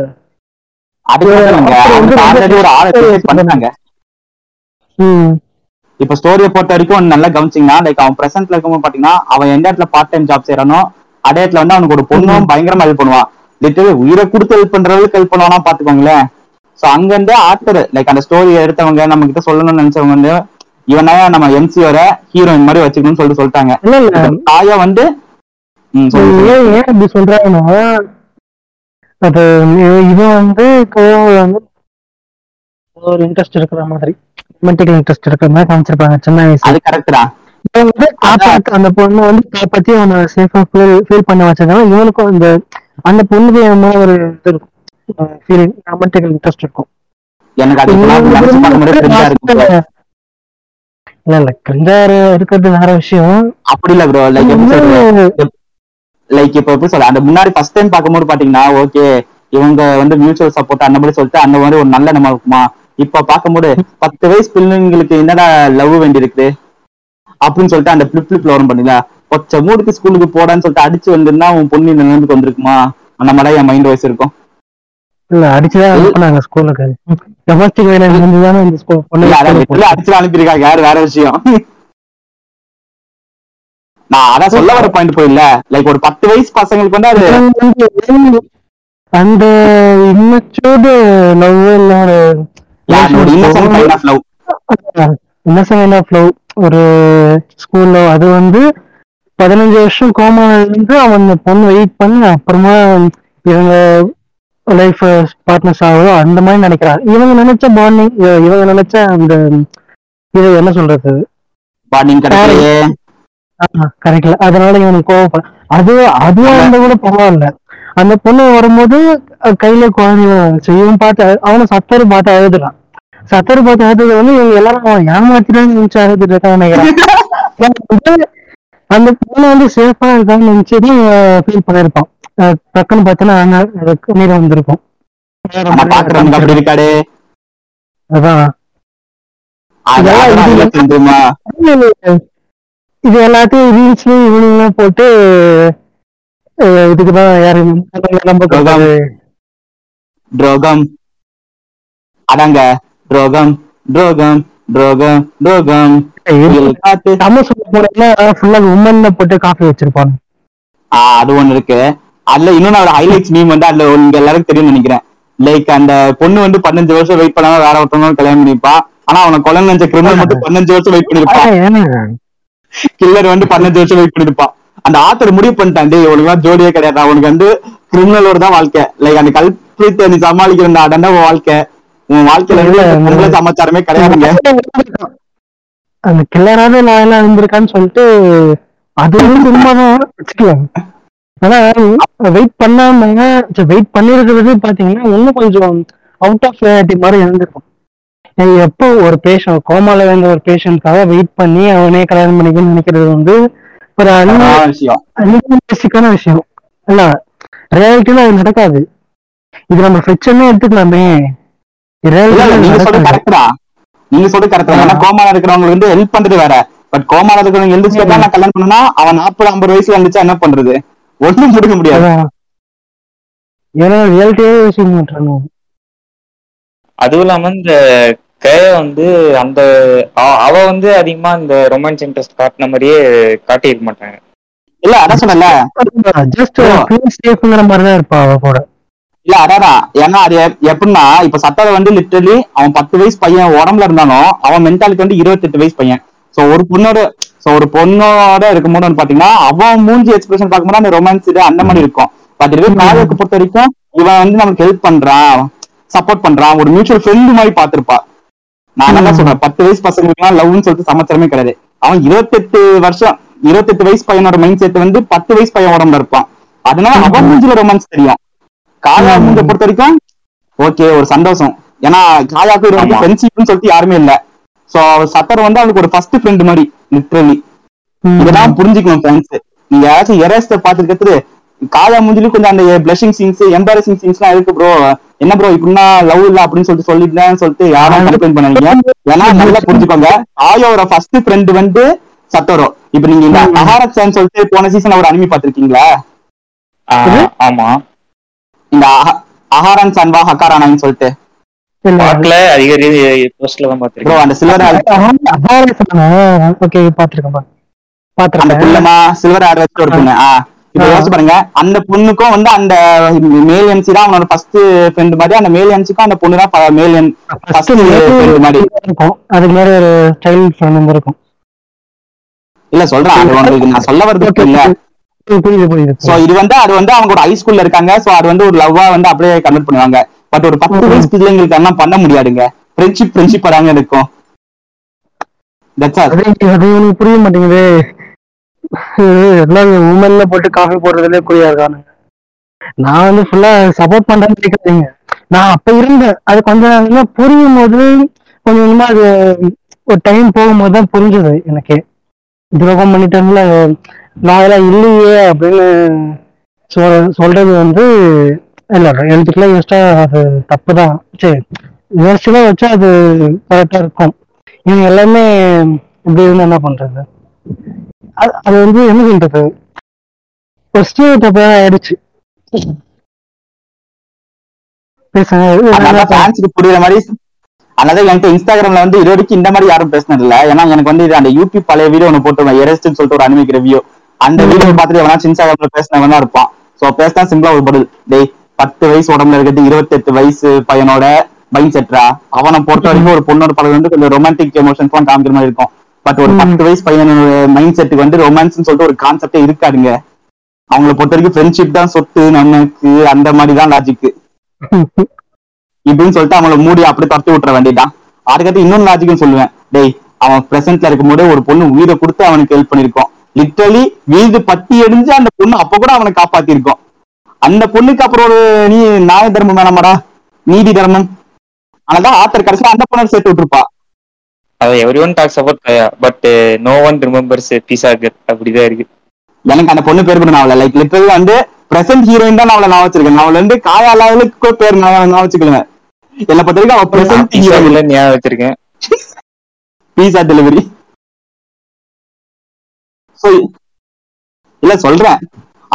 இப்ப ஸ்டோரியை பொறுத்த வரைக்கும் நல்லா கவனிச்சிங்கன்னா லைக் அவன் பிரசன்ட்ல இருக்கும்போது பாத்தீங்கன்னா அவன் எந்த இடத்துல பார்ட் டைம் ஜாப் செய்யறானோ அதே இடத்துல வந்து அவனுக்கு ஒரு பொண்ணும் பயங்கரமா ஹெல்ப் பண்ணுவான். லிட்டரலி உயிரை கொடுத்து ஹெல்ப் பண்ற அளவுக்கு ஹெல்ப் பண்ணுவானா பாத்துக்கோங்களேன். சோ அங்க இருந்து ஆத்தர் லைக் அந்த ஸ்டோரி எடுத்தவங்க நம்ம கிட்ட சொல்லணும்னு நினைச்சவங்க வந்து இவனா நம்ம எம்சியோட ஹீரோயின் மாதிரி வச்சுக்கணும்னு சொல்லிட்டு சொல்லிட்டாங்க. தாயா வந்து. ஏன் இப்படி சொல்றாங்கன்னா அது இவன் வந்து கோவம் வந்து ஒரு இன்ட்ரெஸ்ட் இருக்கிற மாதிரி ரொமான்டிக்கல் இன்ட்ரெஸ்ட் இருக்கிற மாதிரி காமிச்சிருப்பாங்க சின்ன வயசுல. அது கரெக்ட் வந்து காப்பாத்து அந்த பொண்ணு வந்து காப்பாத்தி அவனை சேஃபா ஃபீல் ஃபீல் பண்ண வச்சதுனால இவனுக்கும் அந்த அந்த பொண்ணுக்கு ஒரு இது இருக்கும்? ஃபீலிங் ரொமான்டிக்கல் இன்ட்ரெஸ்ட் இருக்கும். எனக்கு அது இல்ல இல்ல கிரிஞ்சாரு இருக்கிறது வேற விஷயம். அப்படி இல்ல ப்ரோ லைக் லைக் இப்ப எப்படி சொல்ல அந்த முன்னாடி ஃபர்ஸ்ட் டைம் பார்க்கும்போது பாத்தீங்கன்னா ஓகே இவங்க வந்து மியூச்சுவல் சப்போர்ட் அந்த மாதிரி சொல்லிட்டு அந்த மாதிரி ஒரு நல்ல நம்ம இருக்குமா? இப்ப பார்க்கும்போது பத்து வயசு பிள்ளைங்களுக்கு என்னடா லவ் வேண்டி இருக்கு அப்படின்னு சொல்லிட்டு அந்த பிளிப் பிளிப்ல வரும் பண்ணீங்களா கொச்ச மூடுக்கு ஸ்கூலுக்கு போடான்னு சொல்லிட்டு அடிச்சு வந்திருந்தா உன் பொண்ணு இந்த நிலைமைக்கு வந்திருக்குமா? அந்த மாதிரி என் மைண்ட் வாய்ஸ் இருக்கும். இல்ல அடிச்சுதான் அனுப்புனாங்க ஸ்கூலுக்கு டொமஸ்டிக் இருந்து தானே இந்த ஸ்கூல் பொண்ணு அடிச்சு அனுப்பியிருக்காங்க. யாரு வேற விஷயம்? நான் அதான் சொல்ல வர பாயிண்ட் போயில்ல லைக் ஒரு பத்து வயசு பசங்களுக்கு வந்து அது அந்த இம்மெச்சூர்டு லவ் இல்ல ஒரு இன்னசென்ட் கைண்ட் ஆஃப் லவ் ஒரு ஸ்கூல்ல அது வந்து பதினஞ்சு வருஷம் கோமால இருந்து அவன் பொண்ணு வெயிட் பண்ணி அப்புறமா இவங்க லைஃப் பார்ட்னர்ஸ் ஆகுதோ அந்த மாதிரி நினைக்கிறான் இவங்க நினைச்ச பாண்டிங் இவங்க நினைச்ச அந்த இது என்ன சொல்றது? கரெக்ட்ல அதனால இவனுக்கு கோவப்பட அது அதுவா இருந்தா கூட பரவாயில்ல. அந்த பொண்ணு வரும்போது கையில குழந்தைய செய்யவும் பார்த்து அவனை சத்தரு பார்த்து அழுதுறான். சத்தரு பார்த்து அழுது வந்து இவங்க எல்லாரும் ஏமாத்திட்டான்னு நினைச்சு அழுதுட்டு இருக்கான்னு அந்த பொண்ணு வந்து சேஃபா இருக்கான்னு நினைச்சுட்டு ஃபீல் பண்ணிருப்பான் டக்குன்னு பார்த்தோன்னா நீர் வந்திருக்கும். அப்படி இருக்காடு. அதான். இது- எல்லாத்தையும் ரீல்ஸ்லயும் இவனுங்களாம் போட்டு அஹ் இதுக்குதான் யாரு துரோகம். அதாங்க துரோகம் துரோகம் துரோகம் துரோகம் தமிழ் சொல்ல போனா ஃபுல்லா உமன்ல போட்டு காஃபி வச்சிருப்பாங்க. அது ஒண்ணு இருக்கு. அதுல இன்னொன்னு ஹைலைட்ஸ் மீம் வந்து அதுல உங்க எல்லாரும் தெரியும் நினைக்கிறேன். லைக் அந்த பொண்ணு வந்து பதினஞ்சு வருஷம் வெயிட் பண்ணாம வேற ஒருத்தவங்க கல்யாணம் பண்ணிப்பா ஆனா அவனை கொலை நினைச்ச கிரிமினல் மட்டும் பதினஞ்சு வருஷம் வெயிட் பண்ணிருப்பான் கில்லர் வந்து பதினஞ்சு வருஷம் வெயிட் பண்ணிருப்பான் அந்த ஆத்தர் முடிவு பண்ணிட்டான் டேய் உனக்கு ஜோடியே கிடையாது. அவனுக்கு வந்து கிரிமினலோட தான் வாழ்க்கை. லைக் அந்த கல்பிரித்தை நீ சமாளிக்கிற அதான் உன் வாழ்க்கை. உன் வாழ்க்கையில சமாச்சாரமே கிடையாதுங்க. அந்த கில்லராவது லாயலா இருந்திருக்கான்னு சொல்லிட்டு அது வந்து உண்மைதான் வச்சுக்கலாம் ஆனா வெயிட் பண்ணாம வெயிட் பண்ணிருக்கிறது பாத்தீங்கன்னா இன்னும் கொஞ்சம் அவுட் ஆஃப் ரியாலிட்டி மாதிரி இருந்திருக்கும். எப்போ ஒரு பேஷண்ட் கோமால இருந்த ஒரு பேஷண்ட்காக வெயிட் பண்ணி அவனே கல்யாணம் பண்ணிக்கணும்னு நினைக்கிறது வந்து ஒரு தவறான விஷயம். இல்ல ரியாலிட்டியில அது நடக்காது. இது நம்ம ஃபிக்ஷனே எடுத்துக்கலாமே. நீங்க சொல்றது கரெக்ட் நீங்க சொல்றது கரெக்ட் ஏன்னா கோமால இருக்கிறவங்களுக்கு வந்து ஹெல்ப் பண்றது வேற. பட் கோமால இருக்கிறவங்க எழுந்துச்சு நான் கல்யாணம் பண்ணா அவன் நாற்பது ஐம்பது வயசுல இருந்துச்சா என்ன பண்றது? ஒண்ணும் முடிக்க முடியாது. ஏன்னா ரியாலிட்டியே யோசிக்க மாட்டாங்க அதுவும் இல்லாம இந்த கய வந்து அந்த அவ- அவ வந்து அதிகமா இந்த ரொமான்ஸ் இன்ட்ரெஸ்ட் காட்டின மாதிரியே காட்டியிருக்க மாட்டாங்க. இல்ல அதான் சொன்னல ஜஸ்ட் சேஃப்ங்கிற மாதிரி தான் இருப்பா அவ கூட. இல்ல அதான் ஏன்னா அது எப்- எப்படின்னா இப்ப சட்டரை வந்து லிட்டரலி அவன் பத்து வயசு பையன் உடம்புல இருந்தாலும் அவன் மென்டாலிட்டி வந்து இருபத்தெட்டு வயசு பையன். சோ ஒரு பொண்ணோட சோ ஒரு பொண்ணோட இருக்கும்போது வந்து பாத்தீங்கன்னா அவன் மூஞ்சி எக்ஸ்பிரஷன் பார்க்கும்போது அந்த ரொமான்ஸ் இது அந்த மாதிரி இருக்கும். பட் இதுவே காதலுக்கு பொறுத்த வரைக்கும் இவன் வந்து நமக்கு ஹெல்ப் பண்றான் சப்போர்ட் பண்றான் ஒரு மியூச்சுவல் ஃப்ரெண்டு மாதிரி பாத்திருப்பா நான் என்ன சொல்றேன் பத்து வயசு பசங்களுக்குலாம் லவ்னு சொல்லிட்டு சமாச்சாரமே கிடையாது. அவன் இருபத்தெட்டு வருஷம் இருபத்தெட்டு வயசு பையனோட மைண்ட் செட் வந்து பத்து வயசு பையன் உடம்புல இருப்பான். அதனால அவன் மூஞ்சில ரொமான்ஸ் தெரியும். காயா மூஞ்ச பொறுத்த வரைக்கும் ஓகே ஒரு சந்தோஷம். ஏன்னா காயாக்கு. ஃப்ரெண்ட்ஷிப்னு சொல்லிட்டு யாருமே இல்ல. சோ சத்தர் வந்து அவனுக்கு ஒரு ஃபர்ஸ்ட் ஃப்ரெண்ட் மாதிரி லிட்ரலி இதெல்லாம் புரிஞ்சுக்கணும் ஃப்ரெண்ட்ஸ் நீங்க யாராச்சும் எரேஸ்ட பாத்துருக்கிறது காயா மூஞ்சிலும் கொஞ்சம் அந்த பிளஷிங் சீன்ஸ் எம்பாரசிங் சீன்ஸ் எல்லாம் இருக்கு ப்ரோ என்ன ப்ரோ இப்படின்னா லவ் இல்ல அப்படின்னு சொல்லிட்டு சொல்லிட்டேன்னு சொல்லிட்டு யாரும் கம்ப்ளைண்ட் பண்ணாதீங்க. ஏன்னா நல்லா புரிஞ்சுக்கோங்க. காயோட ஃபர்ஸ்ட் ஃப்ரெண்ட் வந்து சத்தோரோ. இப்ப நீங்க இந்த அஹாரச்சான்னு சொல்லிட்டு போன சீசன் ஒரு அனிமி பாத்திருக்கீங்களா ஆமா. இந்த அஹ- அஹாரன் சன்வா ஹக்காரானான்னு சொல்லிட்டு. பார்க்கல அதிக போஸ்ட்ல தான் ப்ரோ பாத்திருக்கேன் அந்த சில்வர் ஓகே பாத்துருக்கேன் அந்த பாத்துருக்கேன் புள்ளமா சில்வர் ஹேர் வச்சு ஒரு பொண்ணு. இப்ப. யோசிச்சு பாருங்க. அந்த பொண்ணுக்கும் வந்து அந்த மேல் என்சி தான் அவனோட ஃபர்ஸ்ட் ஃப்ரெண்ட் மாதிரி அந்த மேல் என்சிக்கும் அந்த பொண்ணு தான் மேல் ஃபர்ஸ்ட் ஃப்ரெண்ட் மாதிரி. இருக்கும். அதுக்கு மேல ஒரு சைல்ட் ஃப்ரெண்ட் இருக்கும். இல்ல சொல்றேன். அது உங்களுக்கு நான் சொல்ல வர்றது Okay, இல்ல புரியுது புரியுது சோ இது வந்து அது வந்து அவங்க ஒரு ஹை ஸ்கூல்ல இருக்காங்க. சோ அது வந்து ஒரு லவ்வா வந்து அப்படியே கன்வெர்ட் பண்ணுவாங்க. பட் ஒரு பத்து வயசு பிள்ளைங்களுக்கு எல்லாம் பண்ண முடியாதுங்க. ஃப்ரெண்ட்ஷிப் ஃப்ரெண்ட்ஷிப் தாங்க இருக்கும் அது புரிய மாட்டேங்குது. எல்லாம் உமன்ல போட்டு காஃபி போடுறதுல குறியா இருக்கானுங்க நான் வந்து ஃபுல்லா சப்போர்ட் பண்றேன்னு கேட்காதீங்க நான் அப்ப இருந்தேன். அது கொஞ்ச நாள் புரியும் போது கொஞ்சம் கொஞ்சமா அது ஒரு டைம் போகும்போது தான் புரிஞ்சது எனக்கு. துரோகம் பண்ணிட்டேன்ல நான் அதெல்லாம் இல்லையே அப்படின்னு சொல்றது வந்து இல்ல எழுத்துக்குலாம் யோசிச்சா அது தப்பு தான் சரி யோசிச்சுலாம் வச்சா அது கரெக்டா இருக்கும். இவங்க எல்லாமே இப்படி இருந்தா என்ன பண்றது? அது- வந்து என்ன சொல்றது? ஒரு ஸ்டேட் ஆயிடுச்சு. புரியுற மாதிரி அதனால என்கிட்ட இன்ஸ்டாகிராம்ல வந்து இது வரைக்கும் இந்த மாதிரி யாரும் பேசினது இல்ல ஏன்னா எனக்கு வந்து அந்த யூடியூப் பழைய வீடியோ ஒன்று போட்டுருவேன் எரஸ்ட்னு சொல்லிட்டு ஒரு அனிமிக் ரிவ்யூ அந்த வீடியோ பார்த்துட்டு எவனாச்சும் இன்ஸ்டாகிராம்ல பேசினவன் தான் இருப்பான். சோ பேசினா சிம்பிளா ஒரு பதில். டேய் பத்து வயசு உடம்புல இருக்கிறது இருபத்தெட்டு வயசு பையனோட மைண்ட் செட்ரா அவனை பொறுத்த வரைக்கும் ஒரு பொண்ணோட பழகு வந்து கொஞ்சம் ரொமான்டிக் எமோஷன்ஸ் எல்லாம் காமிக்கிற மாதிரி இருக்கும். பட் ஒரு பத்து வயசு பையனோட மைண்ட் செட்டுக்கு வந்து ரொமான்ஸ்னு சொல்லிட்டு ஒரு கான்செப்டே இருக்காதுங்க. அவங்கள பொறுத்த வரைக்கும் ஃப்ரெண்ட்ஷிப் தான் சொத்து நமக்கு அந்த மாதிரி தான் லாஜிக் இப்படின்னு சொல்லிட்டு அவங்கள மூடி அப்படி தட்டி விட்டுற வேண்டியதான் அதுக்கடுத்து இன்னொன்னு லாஜிக்கும் சொல்லுவேன். டேய் அவன் பிரசன்ட்ல இருக்கும்போது ஒரு பொண்ணு உயிரை கொடுத்து அவனுக்கு ஹெல்ப் பண்ணிருக்கோம் லிட்டரலி வீடு பத்தி எரிஞ்சு அந்த பொண்ணு அப்ப கூட அவனை காப்பாத்திருக்கோம் அந்த பொண்ணுக்கு அப்புறம் ஒரு நீ நியாய தர்மம் வேணாமாடா? நீதி தர்மம். ஆனாதான் ஆத்தர் கடைசியில அந்த பொண்ணை சேர்த்து விட்டுருப்பா. அது everyone talks about but no one remembers பிசாகர் அப்படிதான் இருக்கு. எனக்கு அந்த பொண்ணு பேர் கூட நான் லைக் லிட்டரலி வந்து பிரசன்ட் ஹீரோயின் தான் அவளை நான் வச்சிருக்கேன். நான் வந்து காயா லெவலுக்கு பேர் நான் நான் வச்சுக்கல என்னை பொறுத்த வரைக்கும் அவ பிரசன்ட் ஹீரோயின் ஞாபகம் வச்சிருக்கேன். பீஸா டெலிவரி இல்ல சொல்றேன்.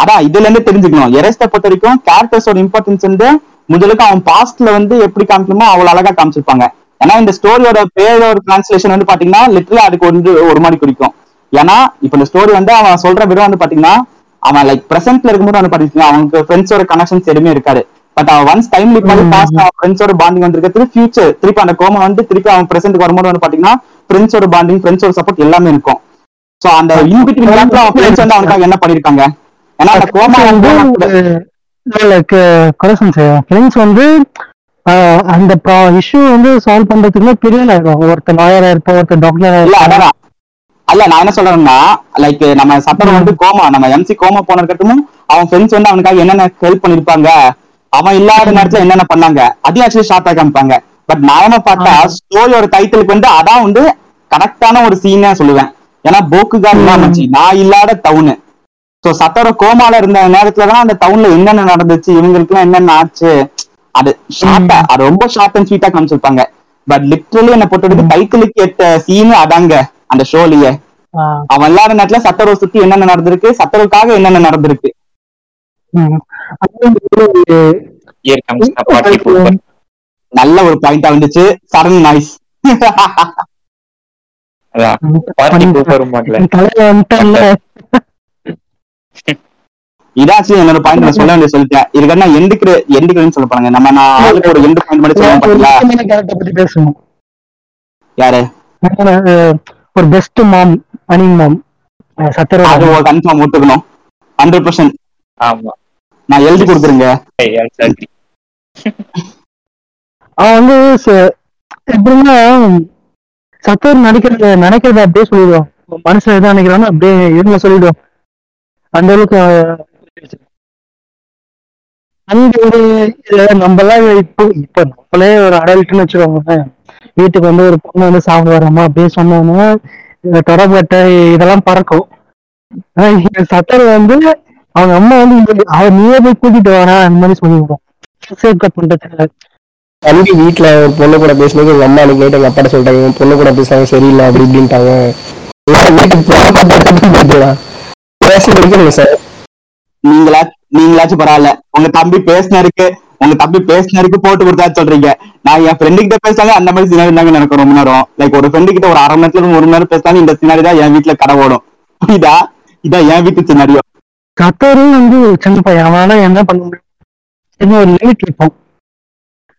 அதான் இதுல இருந்து தெரிஞ்சுக்கணும். எரேஸ்ட பொறுத்த வரைக்கும் கேரக்டர்ஸோட இம்பார்ட்டன்ஸ் வந்து முதலுக்கு அவன் பாஸ்ட்ல வந்து எப்படி காமிக்கணுமோ அவ்வளவு அழகா காமிச்சிருப்பாங்க. ஏன்னா இந்த ஸ்டோரியோட பேரோட டிரான்ஸ்லேஷன் வந்து பாத்தீங்கன்னா லிட்டரலி அதுக்கு வந்து ஒரு மாதிரி குறிக்கும். ஏன்னா இப்ப இந்த ஸ்டோரி வந்து அவன் சொல்ற விதம் வந்து பாத்தீங்கன்னா அவன் லைக் பிரசன்ட்ல இருக்கும்போது வந்து பாத்தீங்கன்னா அவனுக்கு ஃப்ரெண்ட்ஸோட கனெக்ஷன்ஸ் எதுவுமே இருக்காது. பட் அவன் ஒன்ஸ் டைம் போது பாஸ்ட் அவன் ஃப்ரெண்ட்ஸோட பாண்டிங் வந்திருக்கிறது ஃபியூச்சர் திருப்பி அந்த கோமம் வந்து திருப்பி அவன் பிரசன்ட் வரும்போது வந்து பாத்தீங்கன்னா ஃப்ரெண்ட்ஸோட பாண்டிங் ஃப்ரெண்ட்ஸோட சப்போர்ட் எல்லாமே இருக்கும். சோ அந்த இன்பிட்வீன் கேப்ல அவன் ஃப்ரெண்ட்ஸ் வந்து அவனுக்காக என்ன பண்ணிருக்காங்க? ஏன்னா கோமா வந்து லைக் கொலசன் ஃப்ரெண்ட்ஸ் வந்து அந்த இஷ்யூ வந்து சால்வ் பண்றதுக்குமே பெரிய ஆயிடும் ஒருத்தர் லாயரா இருப்பான் ஒருத்தர் டாக்டரா அதான் அல்ல நான் என்ன சொல்றேன்னா லைக் நம்ம சத்தரம் வந்து கோமா நம்ம எம்சி கோமா போன இருக்கட்டும் அவன் ஃப்ரெண்ட்ஸ் வந்து அவனுக்காக என்னென்ன ஹெல்ப் பண்ணிருப்பாங்க அவன் இல்லாத நேரத்துல என்னென்ன பண்ணாங்க அதையும் ஆக்சுவலி ஷார்ட்டா காமிப்பாங்க. பட் நாயமா பார்த்தா ஸ்டோரியோட டைட்டிலுக்கு வந்து அதான் வந்து கரெக்டான ஒரு சீனே சொல்லுவேன். ஏன்னா போக்குகார் நான் இல்லாத டவுனு சோ சத்தர கோமால இருந்த நேரத்துலதான் அந்த டவுன்ல என்னென்ன நடந்துச்சு இவங்களுக்கு எல்லாம் என்னென்ன ஆச்சு? அது ஷார்ட்டா அது ரொம்ப ஷார்ட் அண்ட் ஸ்வீட்டா காமிச்சிருப்பாங்க. பட் லிட்ரலி என்ன பொறுத்தவரைக்கும் டைட்டிலுக்கு ஏற்ற சீனு அதாங்க அந்த ஷோலயே அவன் இல்லாத நேரத்துல சத்தரவை சுத்தி என்னென்ன நடந்திருக்கு சத்தரவுக்காக என்னென்ன நடந்திருக்கு. நல்ல ஒரு பாயிண்டா வந்துச்சு. சடன் நாய்ஸ் இதாச்சும் என்னோட பாயிண்ட் நான் சொல்ல வேண்டிய சொல்லிட்டேன். இதுக்கு என்ன எண்டுக்கு எண்டுக்குன்னு சொல்ல போறாங்க. நம்ம நான் ஆளுக்கு ஒரு எண்டு பாயிண்ட் மட்டும் ஒரு பாத்தீங்களா பத்தி பேசணும். யாரு? ஒரு பெஸ்ட் மாம் அனிங் மாம் அது சத்யராஜ். ஒரு கன்ஃபார்ம் ஒத்துக்கணும். ஹண்ட்ரட் பர்சன்ட் ஆமா. நான் எழுதி கொடுத்துருங்க. அவன் வந்து எப்படின்னா சத்தர் நடிக்கிறத நினைக்கிறத அப்படியே சொல்லிடுவான். மனசுல எதாவது நினைக்கிறானோ அப்படியே இவங்க சொல்லிடுவான். அந்த அளவுக்கு அந்த ஒரு இதுல நம்ம எல்லாம் இப்போ இப்ப நம்மளே ஒரு அடல்ட்னு வச்சுக்கோங்க வீட்டுக்கு வந்து ஒரு பொண்ணு வந்து சாப்பிட வரமா அப்படின்னு சொன்னோம்னா இந்த தொடர்பட்ட இதெல்லாம் பறக்கும். ஆனா சத்தர் வந்து அவங்க அம்மா வந்து அவர் நீயே போய் கூட்டிட்டு வரா அந்த மாதிரி சொல்லிவிடும் சேஃப் கட் பண்றதுக்கு. தம்பி வீட்டுல ஒரு பொண்ணு கூட பேசினது எங்க அம்மா அன்னைக்கு எங்க அப்பாட்ட சொல்லிட்டாங்க பொண்ணு கூட பேசுறாங்க சரியில்லை அப்படி இப்படின்ட்டாங்க. வீட்டுக்கு போகலாம் பேச சார். நீங்களா நீங்களாச்சும் பரவாயில்ல. உங்க தம்பி பேசினருக்கு உங்க தம்பி பேசினருக்கு போட்டு கொடுத்தா சொல்றீங்க. நான் என் ஃப்ரெண்டு கிட்ட பேசாங்க அந்த மாதிரி சினாரி தாங்க எனக்கு ரொம்ப நேரம். லைக் ஒரு ஃப்ரெண்டு கிட்ட ஒரு அரை மணி நேரத்துல ஒரு மணி நேரம் பேசினாலும் இந்த சினாரி தான் என் வீட்டுல கடை ஓடும். இதா இதான் என் வீட்டு சினாரியோ கத்தரும் வந்து சின்ன பையன். அவனால என்ன பண்ண முடியும்? இன்னும் ஒரு லிமிட் இருக்கும்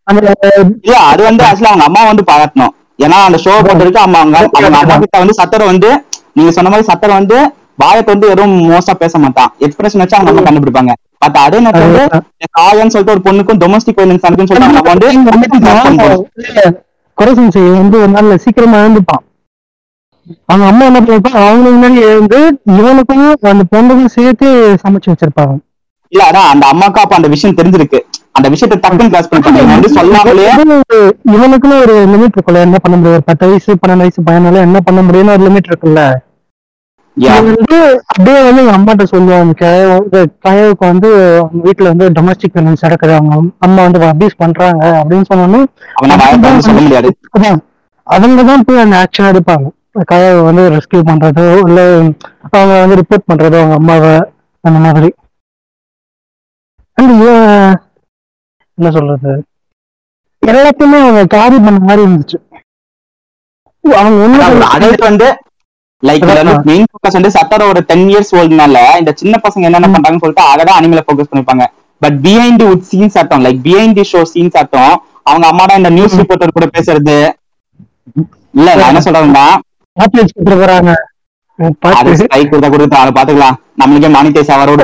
இல்ல அது வந்து ஆக்சுவலா அவங்க அம்மா வந்து பாராட்டணும். ஏன்னா அந்த ஷோ வரைக்கும் அம்மா அவங்க அவங்க அம்மா கிட்ட வந்து சத்தரை வந்து நீங்க சொன்ன மாதிரி சத்தரை வந்து வாயத்தை வந்து எதுவும் மோஸ்டா பேச மாட்டான். எக்ஸ்பிரஷன் வச்சு அவங்க கண்டுபிடிப்பாங்க. பட் அதே நேரத்துல காயன்னு சொல்லிட்டு ஒரு பொண்ணுக்கும் டொமஸ்டிக் வயலன்ஸ் நடக்குன்னு சொல்லிட்டு அவங்க குறைசன் செய்ய வந்து ஒரு நாள்ல சீக்கிரமா எழுந்துப்பான். அவங்க அம்மா என்ன பண்ணிருப்பாங்க அவங்களுக்கு முன்னாடி எழுந்து இவனுக்கும் அந்த பொண்ணுக்கும் சேர்த்து சமைச்சு வச்சிருப்பாங்க. இல்ல அதான் அந்த அம்மாக்கு அப்ப அந்த விஷயம் தெரிஞ்சிருக்கு. அந்த விஷயத்தை டக்குன்னு கிளாஸ் பண்ணிட்டாங்க இவங்க வந்து சொல்லாமலே. இவனுக்குன்னு ஒரு லிமிட் இருக்குல்ல என்ன பண்ண முடியும்? ஒரு பத்து வயசு பன்னெண்டு வயசு பையனால என்ன பண்ண முடியும்னு ஒரு லிமிட் இருக்குல்ல வந்து அப்படியே வந்து எங்க அம்மாட்ட சொல்லுவாங்க கயவுக்கு வந்து அவங்க வீட்டுல வந்து டொமஸ்டிக் வயலன்ஸ் நடக்குது அவங்க அம்மா வந்து அபியூஸ் பண்றாங்க அப்படின்னு சொன்னோன்னே. அவங்க தான் போய் அந்த ஆக்ஷன் எடுப்பாங்க. கயவை வந்து ரெஸ்கியூ பண்றதோ இல்ல அவங்க வந்து ரிப்போர்ட் பண்றதோ அவங்க அம்மாவை அந்த மாதிரி. என்ன சொல்றது? எல்லாத்தையுமே அவங்க கேரி பண்ண மாதிரி இருந்துச்சு. அவங்க ஒண்ணு அடல்ட் வந்து லைக் மெயின் ஃபோக்கஸ் வந்து சட்டரோட டென் இயர்ஸ் ஓல்டுனால இந்த சின்ன பசங்க என்னென்ன பண்றாங்கன்னு சொல்லிட்டு அதான் அனிமல ஃபோக்கஸ் பண்ணிருப்பாங்க பட் பிஹைண்ட் வுட் scenes atom like behind the show scenes ஆட்டம் அவங்க அம்மாடா இந்த நியூஸ் ரிப்போர்ட்டர் கூட பேசுறது. இல்ல நான் என்ன சொல்றேன்னா பாத்துக்கலாம் நம்மளுக்கே மானிட்டைஸ் அவரோட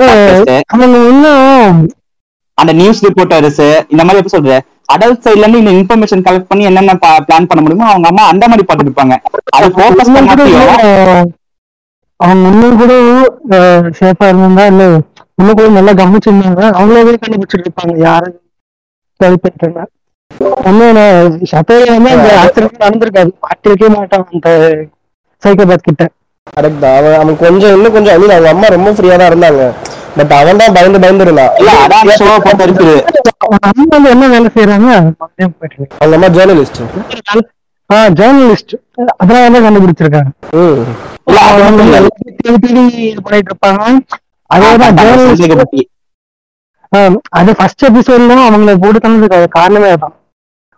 அந்த நியூஸ் ரிப்போர்ட்டர்ஸ் இந்த மாதிரி எப்படி சொல்றது அடல்ட் சைட்ல இருந்து இந்த இன்ஃபர்மேஷன் கலெக்ட் பண்ணி என்னென்ன பிளான் பண்ண முடியுமோ அவங்க அம்மா அந்த மாதிரி பார்த்துட்டு இருப்பாங்க அது ஃபோக்கஸ் அவங்க இன்னும் கூட சேஃபா இருந்தா இல்ல இன்னும் கூட நல்லா கவனிச்சிருந்தாங்க. அவங்களாவே கண்டுபிடிச்சிட்டு இருப்பாங்க யாரு சரி பண்ணிட்டாங்க. ஒன்னும் சத்தையில வந்து அந்த ஆச்சரியம் நடந்திருக்காது. பாட்டிருக்கே மாட்டான் அந்த சைக்கோபாத் கிட்ட. கரெக்ட் அவன் அவன் கொஞ்சம் இன்னும் கொஞ்சம் ஐ மீன் அவங்க அம்மா ரொம்ப ஃப்ரீயா தான் இருந்தாங்க. பட் அவன் தான் பயந்து பயந்து இருந்தான். அவங்க என்ன வேலை செய்யறாங்க. அவங்க அம்மா ஜேர்னலிஸ்ட் ஆ ஜேர்னலிஸ்ட் அதெல்லாம் வந்து கண்டுபிடிச்சிருக்காங்க. பண்ணிட்டு இருப்பாங்க. அதே தான் அந்த ஜேர்னலிஸ்ட் சந்தேக பத்தி. ஆஹ் அது ஃபர்ஸ்ட் எபிசோட்ல அவங்கள போட்டு தந்ததுக்கு காரணமே அதான்.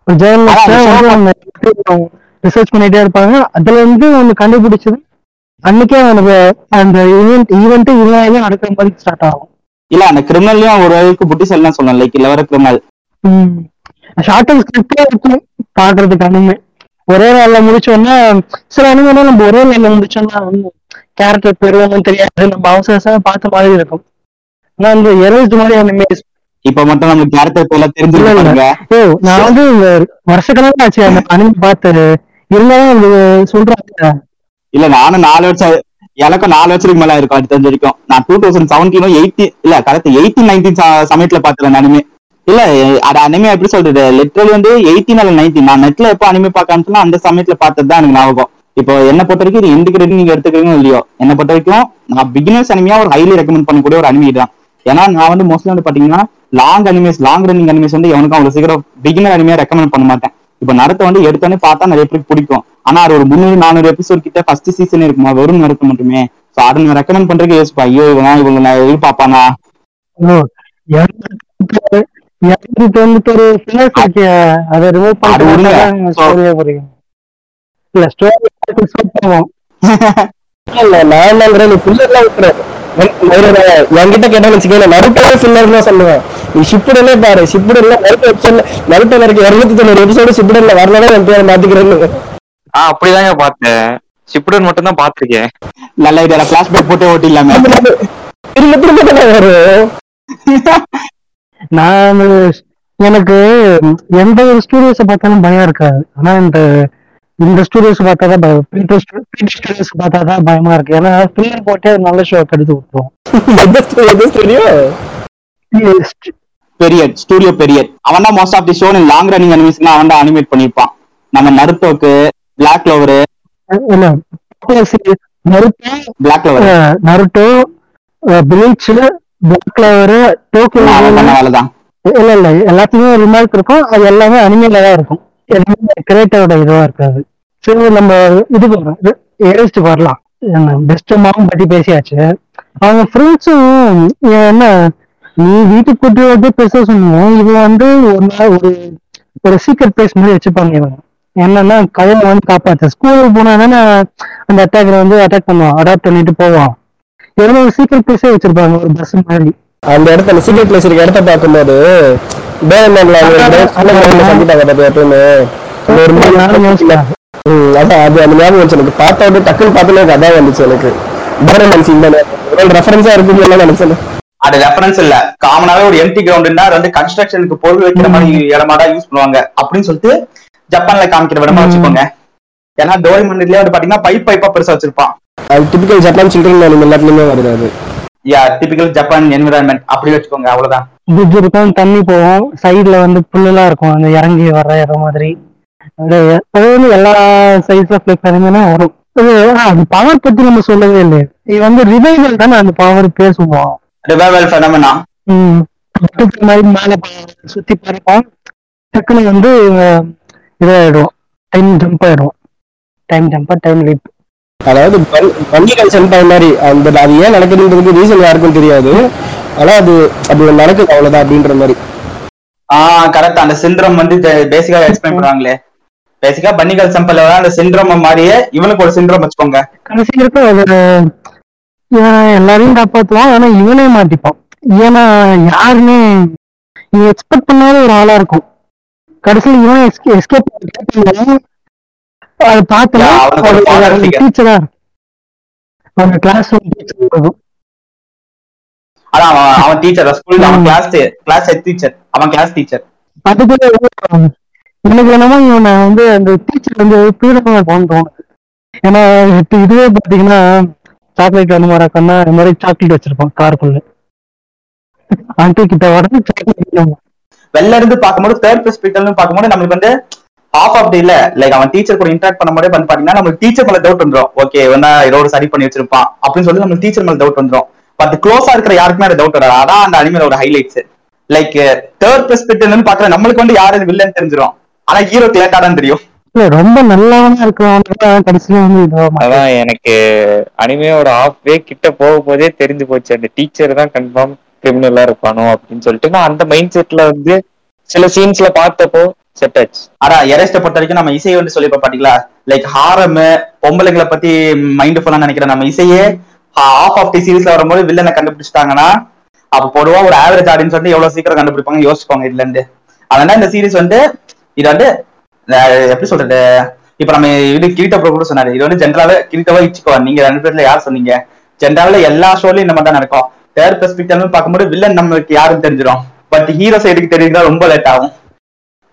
ஒரு ஜேர்னலிஸ்ட் ரிசர்ச் பண்ணிட்டே இருப்பாங்க. அதுல இருந்து அவங்க கண்டுபிடிச்சது அன்னைக்கே அவனுக்கு அந்த ஈவெண்ட் ஈவெண்ட் இவன் நடக்கிற மாதிரி ஸ்டார்ட் ஆகும். இல்ல அந்த கிரிமினல்லையும் ஒரு அளவுக்கு புத்திசாலி தான் சொல்லலாம் லைக் இல்ல வர கிரிமினல் ஷார்ட் அண்ட் ஸ்கிரிப்டே இருக்கும். பாக்குறதுக்கு அனுமே ஒரே நாள்ல முடிச்சோன்னா சில அனுமே நம்ம ஒரே நாள்ல முடிச்சோம்னா கேரக்டர் பெருவனும் தெரியாது. நம்ம அவசர அவசரமா பார்த்த மாதிரி இருக்கும். ஆனா இந்த எரேஸ்ட் மாதிரி அனிமேஸ் இப்ப மட்டும் நம்மளுக்கு கேரக்டர் இல்ல. தெரிஞ்சிருக்காங்க ஓ நான் வந்து வருஷ கணக்கு ஆச்சு அந்த அனிமே பார்த்து இருந்தாலும் சொல்றாங்க. இல்ல நானும் நாலு வருஷம் எனக்கும் நாலு வருஷத்துக்கு மேல இருக்கும் அது தெரிஞ்ச வரைக்கும். நான் டூ தௌசண்ட் செவன்டீனும் எயிட்டி இல்ல கரெக்ட் எயிட்டீன் நைன்டீன் சமயத்துல பாத்துறேன் அனிமே இல்ல அது அனிமே எப்படி சொல்றது? லிட்டரலி வந்து எயிட்டீன் அல்ல நைன்டீன் நான் நெட்ல எப்போ அனிமே பார்க்க அந்த சமயத்துல பார்த்தது தான் எனக்கு ஞாபகம். இப்போ என்ன பொறுத்த வரைக்கும் இது எந்த கிரெடிட் நீங்க எடுத்துக்கிறீங்களோ இல்லையோ என்ன பொறுத்த வரைக்கும் நான் பிகினர்ஸ் அனிமையா ஒரு ஹைலி ரெக்கமெண்ட் பண்ணக்கூடிய ஒரு அனிமே தான் ஏன்னா நான் வந்து மோஸ்ட்லி வந்து பாத்தீங்கன்னா long animes long running animes வந்து எவனுக்கும் அவ்வளவு சீக்கிரம் பிகினர் அனிமையா ரெக்கமெண்ட் பண்ண மாட்டேன். இப்போ நடத்த வந்து எடுத்தோன்னே பார்த்தா நிறைய பேருக்கு பிடிக்கும். ஆனா அது ஒரு முந்நூறு நானூறு எபிசோட் கிட்ட ஃபர்ஸ்ட் சீசன் இருக்குமா? வெறும் நரத்து மட்டுமே. சோ அதை நான் ரெக்கமெண்ட் பண்றதுக்கு யோசிப்பா ஐயோ இவங்க இவங்க நான் ஃபில்லர்லாம் விட்டுரு. என்கிட்ட கேட்டா வச்சுக்கல நருட்டோட ஃபில்லர் தான் சொல்லுவேன். நீ ஷிப்புடனே பாரு. ஷிப்புடன்ல நருட்டோ எபிசோட்ல நருட்டோல இருக்க. இருநூத்தி தொண்ணூறு எபிசோடு ஷிப்புடன்ல வரலன்னா என் பேரை மாத்திக்கிறேன்னு. ஆ அப்படிதாங்க பார்த்தேன். ஷிப்டன் மட்டும் தான் பாத்திருக்கேன் நல்ல ஐடியா பிளாஷ்பேக் போட்டு ஓட்டிடலாமே. திரும்ப திரும்ப வரும்? நான் எனக்கு எந்த ஒரு ஸ்டூடியோஸை பார்த்தாலும் பயம் இருக்காது. ஆனா இந்த இந்த ஸ்டூடியோஸ் பார்த்தா தான் பயம் பீட்டர் ஸ்டூடியோஸ் பார்த்தா தான் பயமா இருக்கு. ஏன்னா ஃபில்லர் போட்டே நல்ல ஷோ கெடுத்து விட்டுரும் ஸ்டுடியோ பெரியட் ஸ்டூடியோ பெரியட் அவன் தான் most of the show long running animation அவன் தான் அனிமேட் பண்ணிருப்பான் நம்ம நருத்தோக்கு பிளாக் லோவரு இல்ல Naruto Black Clover Naruto Bleach Black Clover Tokyo இல்ல இல்ல எல்லாத்துலயுமே ரிமார்க் இருக்கும். அது எல்லாமே அனிமேல தான் இருக்கும். எல்லாமே கிரியேட்டரோட இதுவா இருக்காது. சரி நம்ம இது ஏஸ்ட் வரலாம். பெஸ்ட் மாவும் பத்தி பேசியாச்சு. அவங்க ஃப்ரெண்ட்ஸும் என்ன நீ வீட்டுக்கு கூட்டி வந்து பேச சொன்னீங்க. இது வந்து ஒரு ஒரு ஒரு சீக்கிரம் பிளேஸ் மாதிரி வச்சுப்பாங்க இவங்க. என்னன்னா கதையை வந்து காப்பாத்து. ஸ்கூலுக்கு போனா தானே அந்த அட்டாக்கரை வந்து அட்டாக் பண்ணுவான். அடாப்ட் பண்ணிட்டு போவான். எவ்வளவு ஒரு சீக்கிரம் பிளேஸே வச்சிருப்பாங்க ஒரு பஸ் மாதிரி. அந்த இடத்த அந்த சீக்கிரம் பிளேஸ் இருக்க இடத்த பார்க்கும்போது பேரன்ல சந்திட்டாங்க பாத்தியா எப்பயுமே அந்த ஒரு மூணு ம், அதான் அது அந்த ஞாபகம் வந்துச்சு எனக்கு பார்த்த உடனே டக்குன்னு பார்த்தோன்னே எனக்கு அதான் வந்துச்சு எனக்கு. பேரன் சீன் தானே. ஒரு ரெஃபரன்ஸா இருக்குன்னு எல்லாம் நினைச்சேன். அது ரெஃபரன்ஸ் இல்ல. காமனாவே ஒரு எம்டி கிரவுண்ட்னா வந்து கன்ஸ்ட்ரக்ஷனுக்கு பொருள் வைக்கிற மாதிரி இடமா தான் யூஸ் பண்ணுவாங்க. அப்படின்னு சொல்லிட்டு ஜப்பான்ல காமிக்கிற விடமா வச்சுக்கோங்க. ஏன்னா டோரிமன்லயே வந்து பாத்தீங்கன்னா பைப் பைப்பா பெருசா வச்சிருப்பான். டிபிக்கல் ஜப்பான் சில்ட்ரன் அனிமல் எல்லாத்துலயுமே வருது அது. யா டிபிக்கல் ஜப்பான் என்விரான்மெண்ட் அப்படி வச்சுக்கோங்க அவ்வளவுதான். பிரிட்ஜ் இருக்கும் தண்ணி போகும். சைடுல வந்து புல்லுலாம் இருக்கும் அந்த இறங்கி வர்ற இடம் மாதிரி. அது வந்து எல்லா சைஸ்ல ஃபிளிக் பண்ணிங்கன்னா வரும். அது அது பவர் பத்தி நம்ம சொல்லவே இல்லை இது வந்து ரிவைவல் தானே அந்த பவர் பேசுவோம் ரிவைவல் ஃபெனமெனா ம் மாதிரி மேல சுத்தி பறப்போம் டக்குனு வந்து இதாயிடும். டைம் ஜம்ப் ஆயிடும். டைம் ஜம்பா டைம் லீப் அதாவது வங்கிகள் சென்ட் மாதிரி அந்த அது ஏன் நடக்குதுன்றது ரீசன் யாருக்கும் தெரியாது. ஆனா அது அது நடக்குது அவ்வளவுதான் அப்படின்ற மாதிரி. ஆஹ் கரெக்ட் அந்த சிண்ட்ரம் வந்து பேசிக்கா எக்ஸ்பிளைன் பண்ணுவாங்களே பேசிக்கா பன்னிகள் சம்பல்ல அந்த சிண்ட்ரம் மாதிரியே இவனுக்கு ஒரு சிண்ட்ரம் வச்சுக்கோங்க. கடைசி இருக்கும் அது எல்லாரையும் காப்பாத்துவான் ஆனா இவனே மாட்டிப்பான். ஏன்னா யாருமே இவன் எக்ஸ்பெக்ட் பண்ணாத ஒரு ஆளா இருக்கும். கடைசியில் இவன் எஸ்கேப் அது பார்த்தா Yeah, அவனுக்கு ஒரு father figure. டீச்சரா அவங்க கிளாஸ் அதான் அவன் அவன் டீச்சர் ஸ்கூல்ல அவன். கிளாஸ் கிளாஸ் டீச்சர் அவன் கிளாஸ் டீச்சர் அதுக்குள்ள எனக்கு என்னமோ இவனை வந்து அந்த டீச்சர் வந்து பீடமா இருப்பான்னு தோணுது. ஏன்னா இதுவே பாத்தீங்கன்னா சாக்லேட் வந்து மறக்கன்னா இந்த மாதிரி சாக்லேட் வச்சிருப்பான் காருக்குள்ள ஆண்டி கிட்ட உடனே சாக்லேட் வெளில இருந்து பார்க்கும்போது தேர்ட் பெர்ஸ்பெக்டிவ்னு பார்க்கும்போது நம்மளுக்கு வந்து ஹாஃப் ஆஃப் இல்ல லைக் அவன் டீச்சர் கூட இன்டராக்ட் பண்ணும்போது வந்து பாத்தீங்கன்னா நம்மளுக்கு டீச்சர் மேல டவுட் வந்துரும். ஓகே ஏதோ ஒரு சரி பண்ணி வச்சிருப்பான் அப்படின்னு சொல்லி நம்மளுக்கு டீச்சர் மேல டவுட் வந்துரும். பட் க்ளோஸா இருக்கிற யாருக்குமே அந்த டவுட் வராது. அதான் அந்த அனிமேல ஒரு ஹைலைட்ஸ் லைக் தேர்ட் பெர்ஸ்பெக்டிவ்னு பாக்குற நம்மளுக்கு வந்து யாரு வில்லன் தெரிஞ்சிரும். ஆனா ஹீரோக்கு லேட்டா தான் தெரியும். இல்ல ரொம்ப நல்லவனா இருக்கிறவனுக்கு தான் கடைசியில வந்து. அதான் எனக்கு அனிமையோட ஆஃப் வே கிட்ட போக போதே தெரிஞ்சு போச்சு. அந்த டீச்சர் தான் கன்ஃபார்ம் கிரிமினலா இருப்பானோ அப்படின்னு சொல்லிட்டு நான் அந்த மைண்ட் செட்ல வந்து சில சீன்ஸ்ல பார்த்தப்போ செட் ஆச்சு. ஆனா எரேஸ்ட பொறுத்த வரைக்கும் நம்ம இசையை வந்து சொல்லிப்போம் பாத்தீங்களா? லைக் ஹாரம் பொம்பளைங்களை பத்தி மைண்ட் ஃபுல்லா நினைக்கிற நம்ம இசையே ஆஃப் ஆஃப் டி சீரீஸ்ல வரும்போது வில்லனை கண்டுபிடிச்சிட்டாங்கன்னா அப்ப பொதுவா ஒரு ஆவரேஜ் ஆடியன்ஸ் வந்து எவ்வளவு சீக்கிரம் கண்டுபிடிப்பாங்க? யோசிப்பாங்க இதுல இருந்து. அதனால இந்த சீரீஸ் வந்து இது வந்து எப்படி சொல்றது? இப்ப நம்ம இது கிரீட்ட ப்ரோ கூட சொன்னாரு. இது வந்து ஜென்ரலாவே கிரீட்டவா இச்சுக்கோ. நீங்க ரெண்டு பேர்ல யார் சொன்னீங்க? ஜென்ரலாவே எல்லா ஷோலயும் இந்த மாதிரி தான் நடக்கும். தேர்ட் பெர்ஸ்பெக்டிவ் பார்க்கும்போது வில்லன் நம்மளுக்கு யாருன்னு தெரிஞ்சிடும். பட் ஹீரோ சைடுக்கு தெரியுதா ரொம்ப லேட் ஆகும்.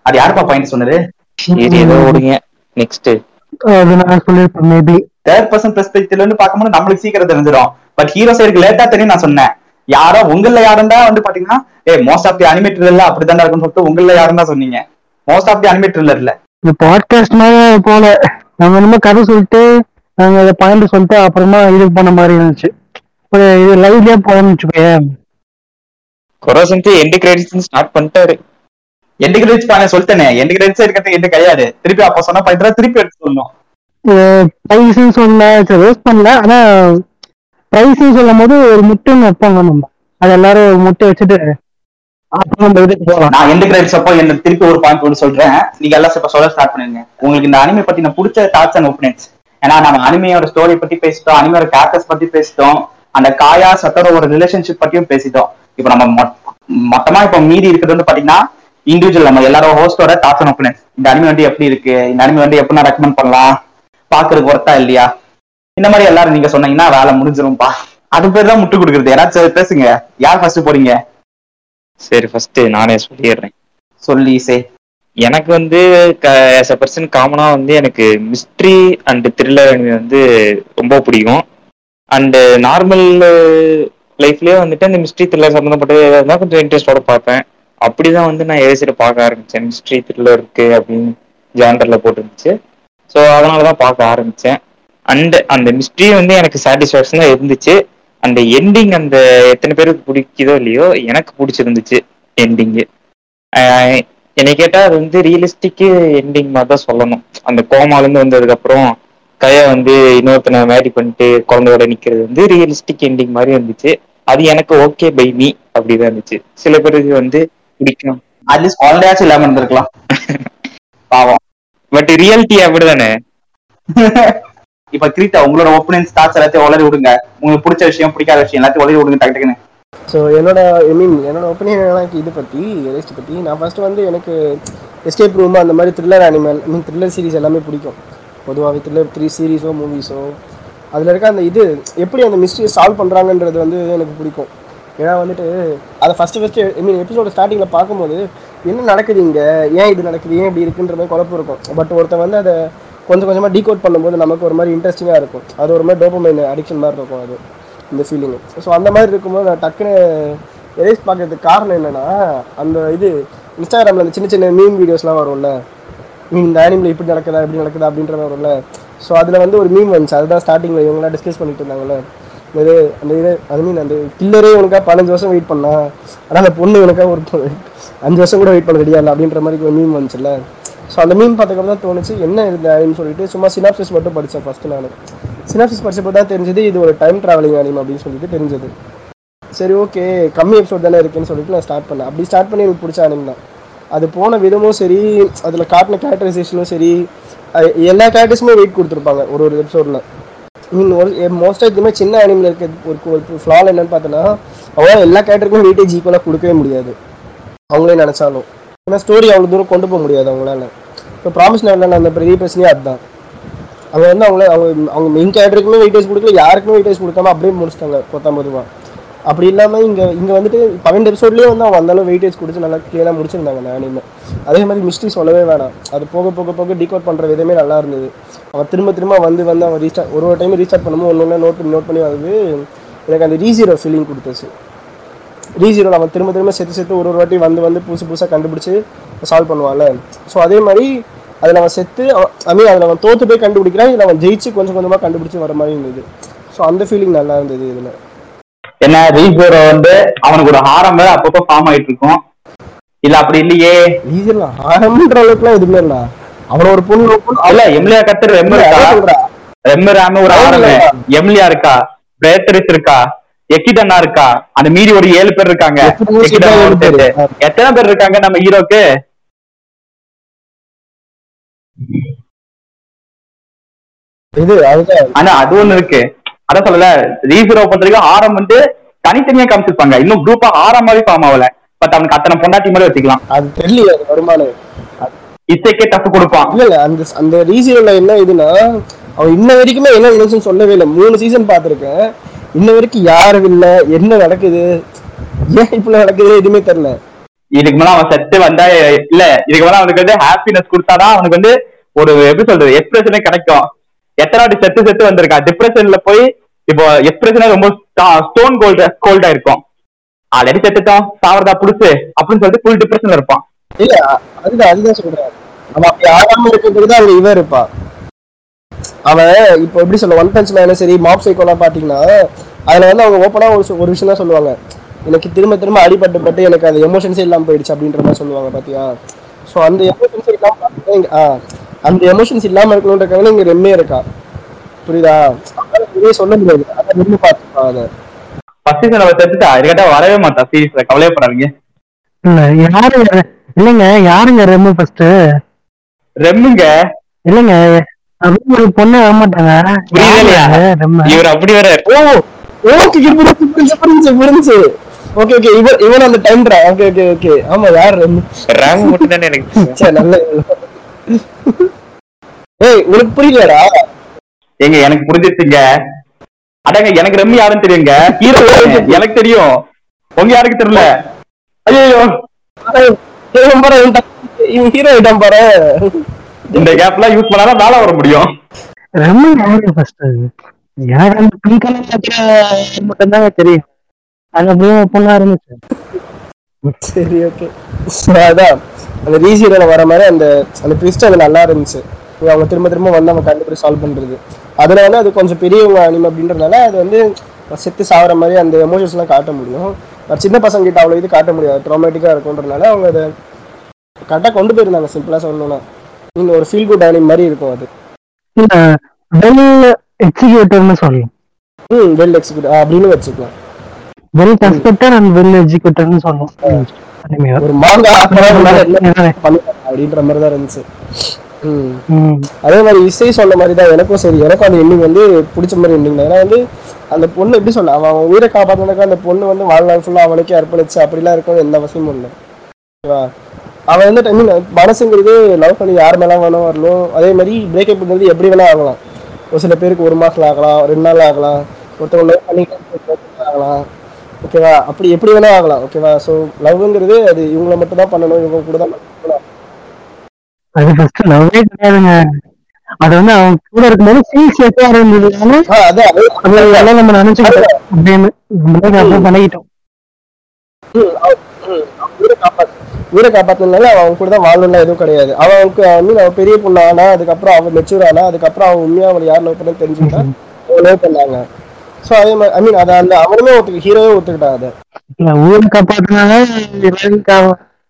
அது யாருப்பா பாயிண்ட் சொன்னது? சரி ஏதோ ஓடுங்க. நெக்ஸ்ட் அது நான் சொல்லியிருப்பேன் மேபி தேர்ட் பர்சன் பெர்ஸ்பெக்டிவ்ல இருந்து பார்க்கும்போது நம்மளுக்கு சீக்கிரம் தெரிஞ்சிடும். பட் ஹீரோ சைடுக்கு லேட்டா தெரியும் நான் சொன்னேன். யாரோ உங்கள யாருந்தா வந்து பாத்தீங்கன்னா a most of the animator இல்ல அப்படிதான் இருக்கும்னு சொல்லிட்டு உங்கள யாரும் தான் சொன்னீங்க. மோஸ்ட் ஆஃப் தி அனிமேட்டர் இல்ல. இந்த பாட்காஸ்ட் மாதிரி போல. நாங்க என்னமோ கதை சொல்லிட்டு நாங்க பாயிண்ட் சொல்லிட்டு அப்புறமா இது பண்ண மாதிரி இருந்துச்சு. ஒரு இது லைவ்லயே போகணும்னு வச்சுக்கோயேன். கொரோசன்ட்டு எண்டு கிரெடிட்ஸ் ஸ்டார்ட் பண்ணிட்டாரு. எண்டு கிரெடிட்ஸ் பாங்க சொல்லிட்டேனே. எண்டு கிரெடிட்ஸ் இருக்கிறது எண்டு கிடையாது. திருப்பி அப்ப சொன்ன பாயிண்ட் திருப்பி எடுத்து சொல்லணும். ப்ரைஸ்ன்னு சொன்ன ரோஸ் பண்ணல. ஆனா ப்ரைஸ்ன்னு சொல்லும் போது ஒரு முட்டைன்னு வைப்பாங்க நம்ம. அது எல்லாரும் முட்டை வச்சுட்டு அப்புறம் நம்ம இதுக்கு போகலாம் நான் எண்டு கிரெடிட்ஸ் அப்போ என்ன திருப்பி ஒரு பாயிண்ட் ஒன்று சொல்றேன். நீங்க எல்லாம் இப்ப சொல்ல ஸ்டார்ட் பண்ணுங்க. உங்களுக்கு இந்த அனிமே பத்தி நான் பிடிச்ச தாட்ஸ் அண்ட் ஒப்பீனியன்ஸ் ஏன்னா நம்ம அனிமையோட ஸ்டோரி பத்தி பேசிட்டோம் அனிமையோட கேரக்டர்ஸ் பத்தி பேசிட்டோம். அந்த காயா சத்தரோட ரிலேஷன்ஷிப் பத்தியும் பேசிட்டோம். இப்போ நம்ம மொத்தமா இப்போ மீதி இருக்கிறது வந்து பாத்தீங்கன்னா இண்டிவிஜுவல் நம்ம எல்லாரும் ஹோஸ்டோட தாட்ஸ் அண்ட் ஒப்பீனியன்ஸ் இந்த அனிமே வந்து எப்படி இருக்கு? இந்த அனிமே வந்து எப்படி ரெக்கமெண்ட் பண்ணலாம்? பாக்குறதுக்கு ஒர்த்தா இல்லையா? இந்த மாதிரி எல்லாரும் நீங்க சொன்னீங்கன்னா வேலை முடிஞ்சிரும்பா. அது பேர் தான் முட்டு கொடுக்குறது. யாராச்சும் பேசுங்க. யார் ஃபர்ஸ்ட் போறீங்க? சரி ஃபர்ஸ்ட் நானே சொல்லிடுறேன். சொல்லி சே. எனக்கு வந்து ஆஸ் அ பர்சன் காமனா வந்து எனக்கு மிஸ்ட்ரி அண்ட் த்ரில்லர் அனிமே வந்து ரொம்ப பிடிக்கும். அண்ட் நார்மல் லைஃப்லயே வந்துட்டு அந்த மிஸ்ட்ரி த்ரில்லர் சம்மந்தப்பட்ட ஏதாவது கொஞ்சம் இன்ட்ரெஸ்டோட பார்ப்பேன் அப்படிதான் வந்து நான் ஏசிட்டு பார்க்க ஆரம்பிச்சேன். மிஸ்ட்ரி த்ரில்லர் இருக்கு அப்படின்னு ஜாண்டரில் போட்டுருந்துச்சு. ஸோ அதனால தான் பார்க்க ஆரம்பிச்சேன். அண்ட் அந்த மிஸ்ட்ரி வந்து எனக்கு சாட்டிஸ்ஃபேக்ஷனா இருந்துச்சு. அந்த எண்டிங் அந்த எத்தனை பேருக்கு பிடிக்குதோ இல்லையோ எனக்கு பிடிச்சிருந்துச்சு எண்டிங்கு என்னை கேட்டால் அது வந்து ரியலிஸ்டிக்கு எண்டிங் மாதிரி தான் சொல்லணும். அந்த கோமாலேருந்து வந்ததுக்கப்புறம் கைய வந்து இன்னொருத்தனை மேரி பண்ணிட்டு குழந்தையோட நிக்கிறது வந்து ரியலிஸ்டிக் எண்டிங் மாதிரி இருந்துச்சு அது எனக்கு ஓகே பை மீ அப்படிதான் இருந்துச்சு. சில பேருக்கு வந்து பிடிக்கும். அட்லீஸ்ட் குழந்தையாச்சும் இல்லாம இருந்திருக்கலாம். பாவம். பட் ரியாலிட்டி அப்படிதானே? இப்ப கிரீட்டா உங்களோட ஒப்பீனியன்ஸ் தாட்ஸ் எல்லாத்தையும் உளறி விடுங்க. உங்களுக்கு பிடிச்ச விஷயம் பிடிக்காத விஷயம் எல்லாத்தையும் உளறி விடுங்க டக்கு டக்குன்னு. ஸோ என்னோட ஐ மீன் என்னோட ஒப்பீனியன் எனக்கு இது பற்றி எரேஸ்ட் பற்றி நான் ஃபர்ஸ்ட் வந்து எனக்கு எஸ்கேப் ரூம் அந்த மாதிரி thriller anime I mean thriller series எல்லாமே பிடிக்கும். பொதுவாக த்ரில்லர் த்ரீ சீரிஸோ மூவிஸோ அதில் இருக்க அந்த இது எப்படி அந்த மிஸ்ட்ரியை சால்வ் பண்ணுறாங்கன்றது வந்து எனக்கு பிடிக்கும். ஏன்னா வந்துட்டு அதை ஃபஸ்ட்டு ஃபஸ்ட்டு ஐ மீன் எபிசோட ஸ்டார்டிங்கில் பார்க்கும்போது என்ன நடக்குது இங்கே? ஏன் இது நடக்குது? ஏன் இப்படி இருக்குன்ற மாதிரி குழப்பம் இருக்கும். பட் ஒருத்தன் வந்து அதை கொஞ்சம் கொஞ்சமாக டீகோட் பண்ணும்போது நமக்கு ஒரு மாதிரி இன்ட்ரெஸ்டிங்காக இருக்கும். அது ஒரு மாதிரி டோப்பமைன் அடிக்ஷன் மாதிரி இருக்கும் அது இந்த ஃபீலிங்கு ஸோ அந்த மாதிரி இருக்கும்போது நான் டக்குன்னு எரேஸ் பார்க்கறதுக்கு காரணம் என்னென்னா அந்த இது இன்ஸ்டாகிராமில் அந்த சின்ன சின்ன மீன் வீடியோஸ்லாம் வரும்ல இந்த ஆனிமில் இப்படி நடக்குதா இப்படி நடக்குதா அப்படின்ற மாதிரி வரும்ல. ஸோ அதில் வந்து ஒரு மீன் வந்துச்சு. அதுதான் ஸ்டார்டிங்கில் இவங்களாம் டிஸ்கஸ் பண்ணிட்டு இருந்தாங்கல்ல. இது அந்த இது ஐ மீன் அந்த கில்லரே உனக்கா பதினஞ்சு வருஷம் வெயிட் பண்ணா? ஆனால் அந்த பொண்ணு உனக்கா ஒரு அஞ்சு வருஷம் கூட வெயிட் பண்ண ரெடியாக இல்லை அப்படின்ற மாதிரி ஒரு மீன் வந்துச்சுல்ல. ஸோ அந்த மீன் பார்த்ததுக்கு தான் தோணுச்சு என்ன இது அப்படின்னு சொல்லிட்டு சும்மா சினாப்சிஸ் மட்டும் படித்தேன் ஃபஸ்ட்டு நான். சினாப்சிஸ் படித்தப்போ தான் தெரிஞ்சது இது ஒரு டைம் ட்ராவலிங் அனிம் அப்படின்னு சொல்லிட்டு தெரிஞ்சது. சரி ஓகே கம்மி எபிசோட் தானே இருக்குன்னு சொல்லிட்டு நான் ஸ்டார்ட் பண்ணேன். அப்படி ஸ்டார்ட் பண்ணி எனக்கு பிடிச்ச அனிம் தான். அது போன விதமும் சரி அதில் காட்டின கேரக்டரைசேஷனும் சரி எல்லா கேரக்டர்ஸுமே வெயிட் கொடுத்துருப்பாங்க ஒரு ஒரு எபிசோடில் மீன் ஒரு மோஸ்ட்டாக இதுவுமே சின்ன அனிமில் இருக்க ஒரு ஒரு ஃப்ளால் என்னன்னு பார்த்தோன்னா அவங்க எல்லா கேரக்டருக்குமே வெயிட்டேஜ் ஈக்குவலாக கொடுக்கவே முடியாது. அவங்களே நினச்சாலும். ஏன்னா ஸ்டோரி அவ்வளோ தூரம் கொண்டு போக முடியாது அவங்களால. இப்போ ப்ராமிஸ் நான் அந்த பெரிய பிரச்சனையே அதுதான். அவங்க வந்து அவங்கள அவங்க அவங்க மெயின் கேரக்டருக்குமே வெயிட்டேஜ் கொடுக்கல யாருக்குமே வெயிட்டேஜ் கொடுக்காம அப்படியே முடிச்சிட்டாங்க பத்தாம் பொதுவாக அப்படி இல்லாமல் இங்கே இங்கே வந்துட்டு பன்னெண்டு எபிசோட்லேயே வந்து அவங்க அந்தளவு வெயிட்டேஜ் கொடுத்து நல்லா கிளியராக முடிச்சிருந்தாங்க அந்த அதே மாதிரி மிஸ்ட்ரி சொல்லவே வேணாம். அது போக போக போக டீகோட் பண்ணுற விதமே நல்லா இருந்தது. அவன் திரும்ப திரும்ப வந்து வந்து அவன் ரீஸ்டார்ட் ஒரு ஒரு டைம் ரீஸ்டார்ட் பண்ணும்போது ஒன்று ஒன்று நோட் பண்ணி நோட் பண்ணி வந்து எனக்கு அந்த ரீசீரோ ஃபீலிங் கொடுத்துச்சு. ரீசீரோவில் அவன் திரும்ப திரும்ப சேர்த்து சேர்த்து ஒரு ஒரு வாட்டி வந்து வந்து புதுசு புதுசாக கண்டுபிடிச்சி சால்வ் பண்ணுவான்ல. ஸோ அதே மாதிரி அதில் அவன் செத்து ஐ மீன் அதில் அவன் தோற்று போய் கண்டுபிடிக்கிறான் இதில் அவன் ஜெயிச்சு கொஞ்சம் கொஞ்சமாக கண்டுபிடிச்சி வர மாதிரி இருந்தது. ஸோ அந்த ஃபீலிங் நல்லா இருந்தது இதில். என்ன ரீசோரோ வந்து அவனுக்கு ஒரு ஹாரம் வேற அப்பப்போ ஃபார்ம் ஆயிட்டு இருக்கும் இல்ல அப்படி இல்லையே. ரீசன்லாம் ஆரம்பன்ற அளவுக்குலாம் எதுவுமே இல்லை அவன் ஒரு பொண்ணு இல்ல எம்லியா கத்தர் ரெம்மு இருக்கா. ரெம்மு ராம ஒரு ஆரம்பு எம்லியா இருக்கா? பிரேத்தரிஸ் இருக்கா? எக்கிடனா இருக்கா? அந்த மீறி ஒரு ஏழு பேர் இருக்காங்க. எத்தனை பேர் இருக்காங்க நம்ம ஹீரோக்கு? இது அதுதான். ஆனா அது ஒண்ணு இருக்கு. அதான் சொல்லல. ரீசரோ பொறுத்த வரைக்கும் ஆரம் வந்து தனித்தனியா காமிச்சிருப்பாங்க. இன்னும் குரூப்பா ஆரம் மாதிரி ஃபார்ம் ஆகல. பட் அவனுக்கு அத்தனை பொண்டாட்டி மாதிரி வச்சுக்கலாம். அது தெரியல வருமானம். இசைக்கே டஃப் கொடுப்பான். இல்ல இல்ல அந்த அந்த ரீசன்ல என்ன இதுன்னா அவன் இன்ன வரைக்குமே என்ன நினைச்சுன்னு சொல்லவே இல்லை. மூணு சீசன் பார்த்துருக்கேன். இன்ன வரைக்கும் யாரும் இல்ல. என்ன நடக்குது? ஏன் இப்படி நடக்குது எதுவுமே தெரியல. இதுக்கு மேல அவன் செத்து வந்தா இல்ல இதுக்கு மேல அவனுக்கு வந்து ஹாப்பினஸ் கொடுத்தாதான் அவனுக்கு வந்து ஒரு எப்படி சொல்றது எக்ஸ்பிரஷனே கிடைக்கும். எத்தனை வாட்டி செத்து செத்து வந்திருக்கான் டிப்ரெஷன்ல போய் இப்போ எக்ஸ்பிரஷனே ரொம்ப ஸ்டோன் கோல்டு கோல்டா இருக்கும். ஆல்ரெடி செத்துட்டோம் சாவரதா புடிச்சு அப்படின்னு சொல்லிட்டு ஃபுல் டிப்ரெஷன்ல இருப்பான். இல்ல அதுதான் அதுதான் சொல்றேன். அவன் அப்படி ஆகாம இருக்கிறதுக்கு தான் அங்க இவன் இருப்பா அவன் இப்போ எப்படி சொல்ல ஒன் பஞ்ச் மேனும் சரி மாப் சைக்கோலாம் பாத்தீங்கன்னா அதுல வந்து அவங்க ஓப்பனா ஒரு ஒரு விஷயம் தான் சொல்லுவாங்க. எனக்கு திரும்ப திரும்ப அடிபட்டு பட்டு எனக்கு அந்த எமோஷன்ஸே இல்லாம போயிடுச்சு அப்படின்ற மாதிரி சொல்லுவாங்க பாத்தியா? ஸோ அந்த எமோஷன்ஸ் இல்லாம அந்த எமோஷன்ஸ் இல்லாம இருக்கணுன்றக்காக இங்க ரெம்மே இருக்கா. புரியுதா? இதுவே சொல்ல முடியாது. அதை ரெம்மு பார்த்துப்பா அதை. ஃபர்ஸ்ட் சீசன் அவ செத்துட்டா இதுக்கிட்ட வரவே மாட்டா. சீரீஸ்ல கவலையப்படாதீங்க. இல்ல யாரு இல்லைங்க யாருங்க ரெம்மு ஃபர்ஸ்ட் ரெம்முங்க? இல்லைங்க ஒரு பொண்ணு வர மாட்டாங்க. இவர் அப்படி ஓ ஓகே புரிஞ்சு புரிஞ்சு புரிஞ்சு புரிஞ்சு ஓகே ஓகே இவன் இவன் அந்த டைம் ஓகே ஓகே ஓகே. ஆமா யார் ரெம்மு? ரேங்க் மட்டும் தானே எனக்கு சே நல்ல ஏய் உனக்கு புரியலடா ஏங்க எனக்கு புரிஞ்சிருச்சுங்க. அடங்க எனக்கு ரெம்மி யாருன்னு தெரியுங்க. ஹீரோ எனக்கு தெரியும். உங்க யாருக்கு தெரியல? ஐயோ ஹீரோ ஐட்டம் பாரு இந்த கேப்லாம் யூஸ் பண்ணாதான் மேல வர முடியும். ரெம்ம யாரு ஃபர்ஸ்ட் எனக்கு அந்த பிங்க் கலர் இருக்கிற மட்டும்தாங்க தெரியும். அது அப்படியே பொண்ணா இருந்துச்சு. சரி ஓகே அதான். அந்த ரீசீரியில் வர மாதிரி அந்த அந்த ட்விஸ்ட் அது நல்லா இருந்துச்சு. அவங்க திரும்ப திரும்ப வந்து அவங்க கண்டுபிடிச்சு சால்வ் பண்றது. அதுல வந்து அது கொஞ்சம் பெரியவங்க அனிமே அப்படின்றதுனால அது வந்து செத்து சாகுற மாதிரி அந்த எமோஷன்ஸ்லாம் காட்ட முடியும். பட் சின்ன பசங்க கிட்ட அவ்வளோ இது காட்ட முடியாது. ட்ராமேட்டிக்காக இருக்குன்றதுனால அவங்க அதை கரெக்டாக கொண்டு போயிருந்தாங்க சிம்பிளாக சொல்லணும்னா. நீங்க ஒரு ஃபீல் குட் அனிம் மாதிரி இருக்கும் அது. வெல் எக்ஸிக்யூட்டர்னு சொல்லலாம். ம் வெல் எக்ஸிக்யூட் அப்படின்னு வச்சுக்கலாம். வெல் கன்ஸ்பெக்டர் அண்ட் வெல் எக்ஸிக்யூட்டர்னு அனிமையா. ஒரு மாங்கா ஆக்குறதுனால என்ன என்னது? பண்ணுவாங்க அப்படின்ற மாதிரி தான் இருந்துச்சு. அதே மாதிரி இசை சொன்ன மாதிரி தான் எனக்கும் சரி எனக்கும் அந்த எண்ணிங் வந்து பிடிச்ச மாதிரி எண்ணிங் தான். ஏன்னா வந்து அந்த பொண்ணு எப்படி சொல்ல அவன் அவன் உயிரை காப்பாற்றினாக்கா அந்த பொண்ணு வந்து வாழ்நாள் ஃபுல்லாக அவனுக்கே அர்ப்பணிச்சு அப்படிலாம் இருக்கும் எந்த அவசியமும் இல்லை. ஓகேவா? அவன் வந்து ஐ மீன் மனசுங்கிறது லவ் பண்ணி யார் மேலே வேணும் வரணும். அதே மாதிரி பிரேக்கப்ங்கிறது எப்படி வேணா ஆகலாம். ஒரு சில பேருக்கு ஒரு மாசத்துல ஆகலாம் ரெண்டு நாள் ஆகலாம். ஒருத்தவங்க லவ் பண்ணி ஆகலாம். ஓகேவா? அப்படி எப்படி வேணா ஆகலாம். ஓகேவா? ஸோ லவ்ங்கிறது அது இவங்களை மட்டும் தான் பண்ணணும் இவங்க கூட தான் பண்ணணும். அது ஃபர்ஸ்ட் லவ்வே கிடையாதுங்க. அது வந்து அவன் கூட இருக்கும்போது ஃபீல் சேஃபா இருந்ததுனால ஆ அதான் அது- அது எல்லாம் நம்ம நினைச்சுக்கிட்டோம். அப்படின்னு நம்மளே அப்படியே பழகிட்டோம் ம், அவ- ம், அவன் உயிரை காப்பாத்து உயிரை காப்பாத்தினால அவன் கூட தான் வாழணும்லாம் எதுவும் கிடையாது. அவனுக்கு ஐ மீன் அவன் பெரிய பொண்ணு ஆனா அதுக்கப்புறம் அவன் மெச்சூர் ஆனா அதுக்கப்புறம் அவன் உண்மையா அவனை யார் லவ் பண்ண தெரிஞ்சுக்கிட்டா லவ் பண்ணாங்க. ஸோ அதே மாதிரி ஐ மீன் அதை அந்த அவனுமே ஒத்துக்க ஹீரோவே ஒத்துக்கிட்டான் அதை. ஊரை காப்பாத்தினால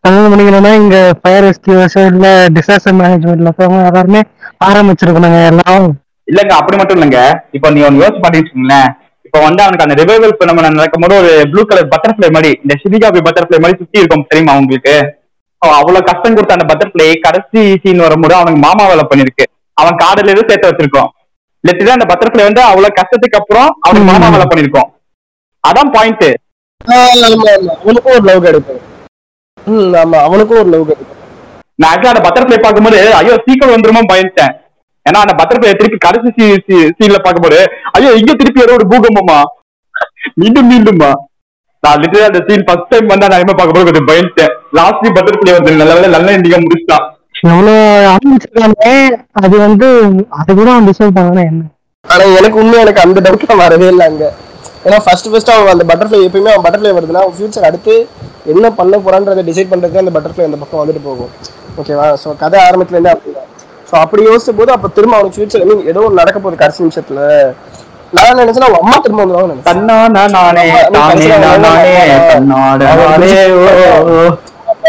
கல்யாணம் பண்ணிக்கணும்னா இங்க ஃபயர் ரெஸ்கியூஸ் இல்ல டிசாஸ்டர் மேனேஜ்மெண்ட்ல இருக்கவங்க எல்லாருமே ஆரம்பிச்சிருக்கணுங்க எல்லாம். இல்லங்க அப்படி மட்டும் இல்லங்க. இப்போ நீ ஒன்னு யோசிச்சு வச்சுக்கோங்களேன். இப்போ வந்து அவனுக்கு அந்த ரிவைவல் நம்ம நடக்கும்போது ஒரு ப்ளூ கலர் பட்டர்ஃபிளை மாதிரி இந்த சிரிகாபி பட்டர்ஃபிளை மாதிரி சுத்தி இருக்கும் தெரியுமா உங்களுக்கு? அவ்வளவு கஷ்டம் கொடுத்த அந்த பட்டர்ஃபிளை கடைசி சீன் வரும்போது அவனுக்கு மாமா வேலை பண்ணிருக்கு. அவன் காடுல இருந்து சேர்த்து வச்சிருக்கோம்? லிட்டரா அந்த பட்டர்ஃபிளை வந்து அவ்வளவு கஷ்டத்துக்கு அப்புறம் அவனுக்கு மாமா வேலை பண்ணிருக்கோம். அதான் பாயிண்ட். அவனுக்கும் ஒரு லவ் கிடைக்கும் ம் ஆமா அவனுக்கும் ஒரு லவ் நான் ஆக்சுவலா அந்த பட்டர்ஃபிளை பார்க்கும்போது ஐயோ சீக்கிரம் வந்துருமோ பயந்துட்டேன். ஏன்னா அந்த பட்டர்ஃபிளை திருப்பி கடைசி சீன்ல பார்க்கும்போது ஐயோ இங்க திருப்பி ஏதோ ஒரு பூகம்பமா? மீண்டும் மீண்டுமா? நான் லிட்டரா அந்த சீன் ஃபர்ஸ்ட் டைம் வந்து நான் என்ன பார்க்கும்போது கொஞ்சம் பயந்துட்டேன். லாஸ்ட் பட்டர்ஃபிளை வந்து நல்ல நல்ல எண்டிங்கா முடிச்சிட்டான் எவ்வளவு ஆரம்பிச்சிருக்காங்க? அது வந்து அது கூட அவன் டிசைட் பண்ணா என்ன? ஆனா எனக்கு உண்மையா எனக்கு அந்த டவுட்லாம் வரவே இல்லை அங்க. ஏன்னா ஃபர்ஸ்ட் ஃபர்ஸ்ட் அவன் அந்த பட்டர்ஃப்ளை எப்பயுமே அவன் பட்டர்ஃப்ளை வருதுன்னா அவன் ஃபியூச்சர் அடுத்து என்ன பண்ண போறான்றதை டிசைட் பண்றதுக்கு அந்த பட்டர்ஃப்ளை அந்த பக்கம் வந்துட்டு போகும். ஓகேவா ஸோ கதை ஆரம்பத்துல இருந்தே அப்படிதான். ஸோ அப்படி யோசிச்ச போது அப்ப திரும்ப அவனுக்கு ஃபியூச்சர் மீன் ஏதோ ஒன்று நடக்க போகுது கடைசி நிமிஷத்துல. நான் நினைச்சேன் அவன் அம்மா திரும்ப வந்துடும் நினைச்சேன்.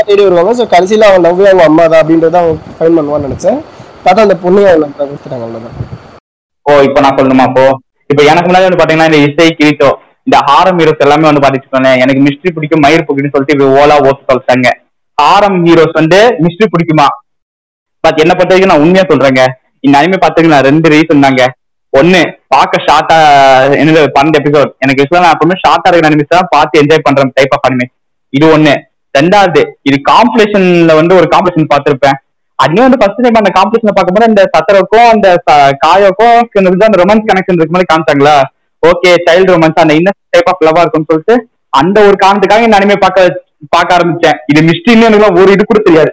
தேடி வருவாங்க. ஸோ கடைசியில அவன் லவ் அவங்க அம்மா தான் அப்படின்றத அவன் ஃபைன் பண்ணுவான்னு நினைச்சேன். பார்த்தா அந்த பொண்ணையும் அவன் லவ் கொடுத்துட்டாங்க அவ்வளவுதான். ஓ இப்போ நான் சொல்லணுமா அப்போ? இப்போ எனக்கு முன்னாடி வந்து பாத்தீங்கன்னா இந்த இசை கிரீட்டோ இந்த ஹாரம் ஹீரோஸ் எல்லாமே வந்து பாத்துச்சுக்கோங்க எனக்கு மிஸ்ட்ரி பிடிக்கும் மயிர் பிடிக்கும்னு சொல்லிட்டு இப்ப ஓலா ஓட்டு சொல்லிட்டாங்க ஹாரம் ஹீரோஸ் வந்து மிஸ்ட்ரி பிடிக்குமா? பட் என்ன பொறுத்த வரைக்கும் நான் உண்மையா சொல்றேங்க. இந்த அனிமே பாத்தீங்கன்னா ரெண்டு ரீசன் தாங்க. ஒண்ணு பார்க்க ஷார்ட்டா என்னது பன்னெண்டு எபிசோட் எனக்கு யூஸ்வலா நான் எப்பவுமே ஷார்ட்டா இருக்கிற அனிமிஸ் தான் பார்த்து என்ஜாய் பண்ற டைப் ஆஃப் அனிமே இது ஒண்ணு. ரெண்டாவது இது காம்படிஷன்ல வந்து ஒரு காம்படிஷன் பார்த்திருப்பேன். அதுவே வந்து ஃபர்ஸ்ட் டைம் அந்த காம்படிஷன் பார்க்கும்போது அந்த சத்தருக்கும் அந்த காயோக்கும் அந்த ரொமான்ஸ் கனெக்ஷன் இருக்கு மாதிரி காமிச்சாங்களா? ஓகே சைல்டு ரொமான்ஸ் அந்த இன்னர் டைப் ஆஃப் லவா இருக்கும்னு சொல்லிட்டு அந்த ஒரு காரணத்துக்காக இந்த அனிமே பார்க்க பார்க்க ஆரம்பிச்சேன். இது மிஸ்டின்னு எனக்கு ஒரு இது கூட தெரியாது.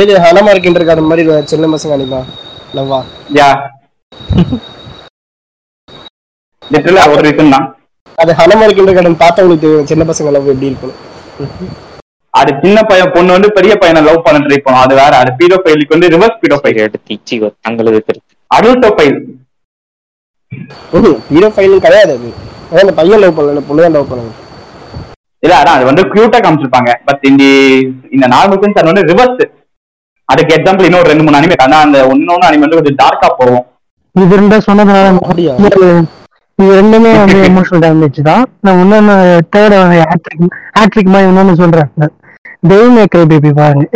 ஏது ஹனமார் கிண்டர் கார்டன் மாதிரி சின்ன பசங்க அனிமா. லவ்வா யா. லிட்டரலா ஒரு ரீசன் தான் அது ஹனமார் கிண்டர் கார்டன் பார்த்தவங்களுக்கு சின்ன பசங்க லவ் எப்படி இருக்கும் அது சின்ன பையன் பொண்ணு வந்து பெரிய பையனை லவ் பண்ண ட்ரை பண்ணும். அது வேற அது பீடோ ஃபைலுக்கு வந்து ரிவர்ஸ் பீடோ ஃபைல் எடுத்து இச்சிகோ தங்களது கருத்து. அடல்டோ ஃபைல் ஹீரோ ஃபைலும் கிடையாது அது. அந்த பையன் லவ் பண்ணல பொண்ணு லவ் பண்ணுங்க. இல்ல அதான் அது வந்து கியூட்டா காமிச்சிருப்பாங்க. பட் இந்த இந்த நார்மல் சென்ஸ் அது வந்து ரிவர்ஸ் அதுக்கு எக்ஸாம்பிள் இன்னொரு ரெண்டு மூணு அனிமே ஆனா அந்த ஒன்னொன்னு அனிமே வந்து கொஞ்சம் டார்க்கா போகும். இது ரெண்டா சொன்னதுனால இது ரெண்டுமே வந்து எமோஷனல் டேமேஜ் தான். நான் இன்னொன்னு தேர்ட் ஹேட்ரிக் ஹேட்ரிக் மாதிரி இன்னொன்னு சொல்றேன். மேக்கர் பேபி பாருங்க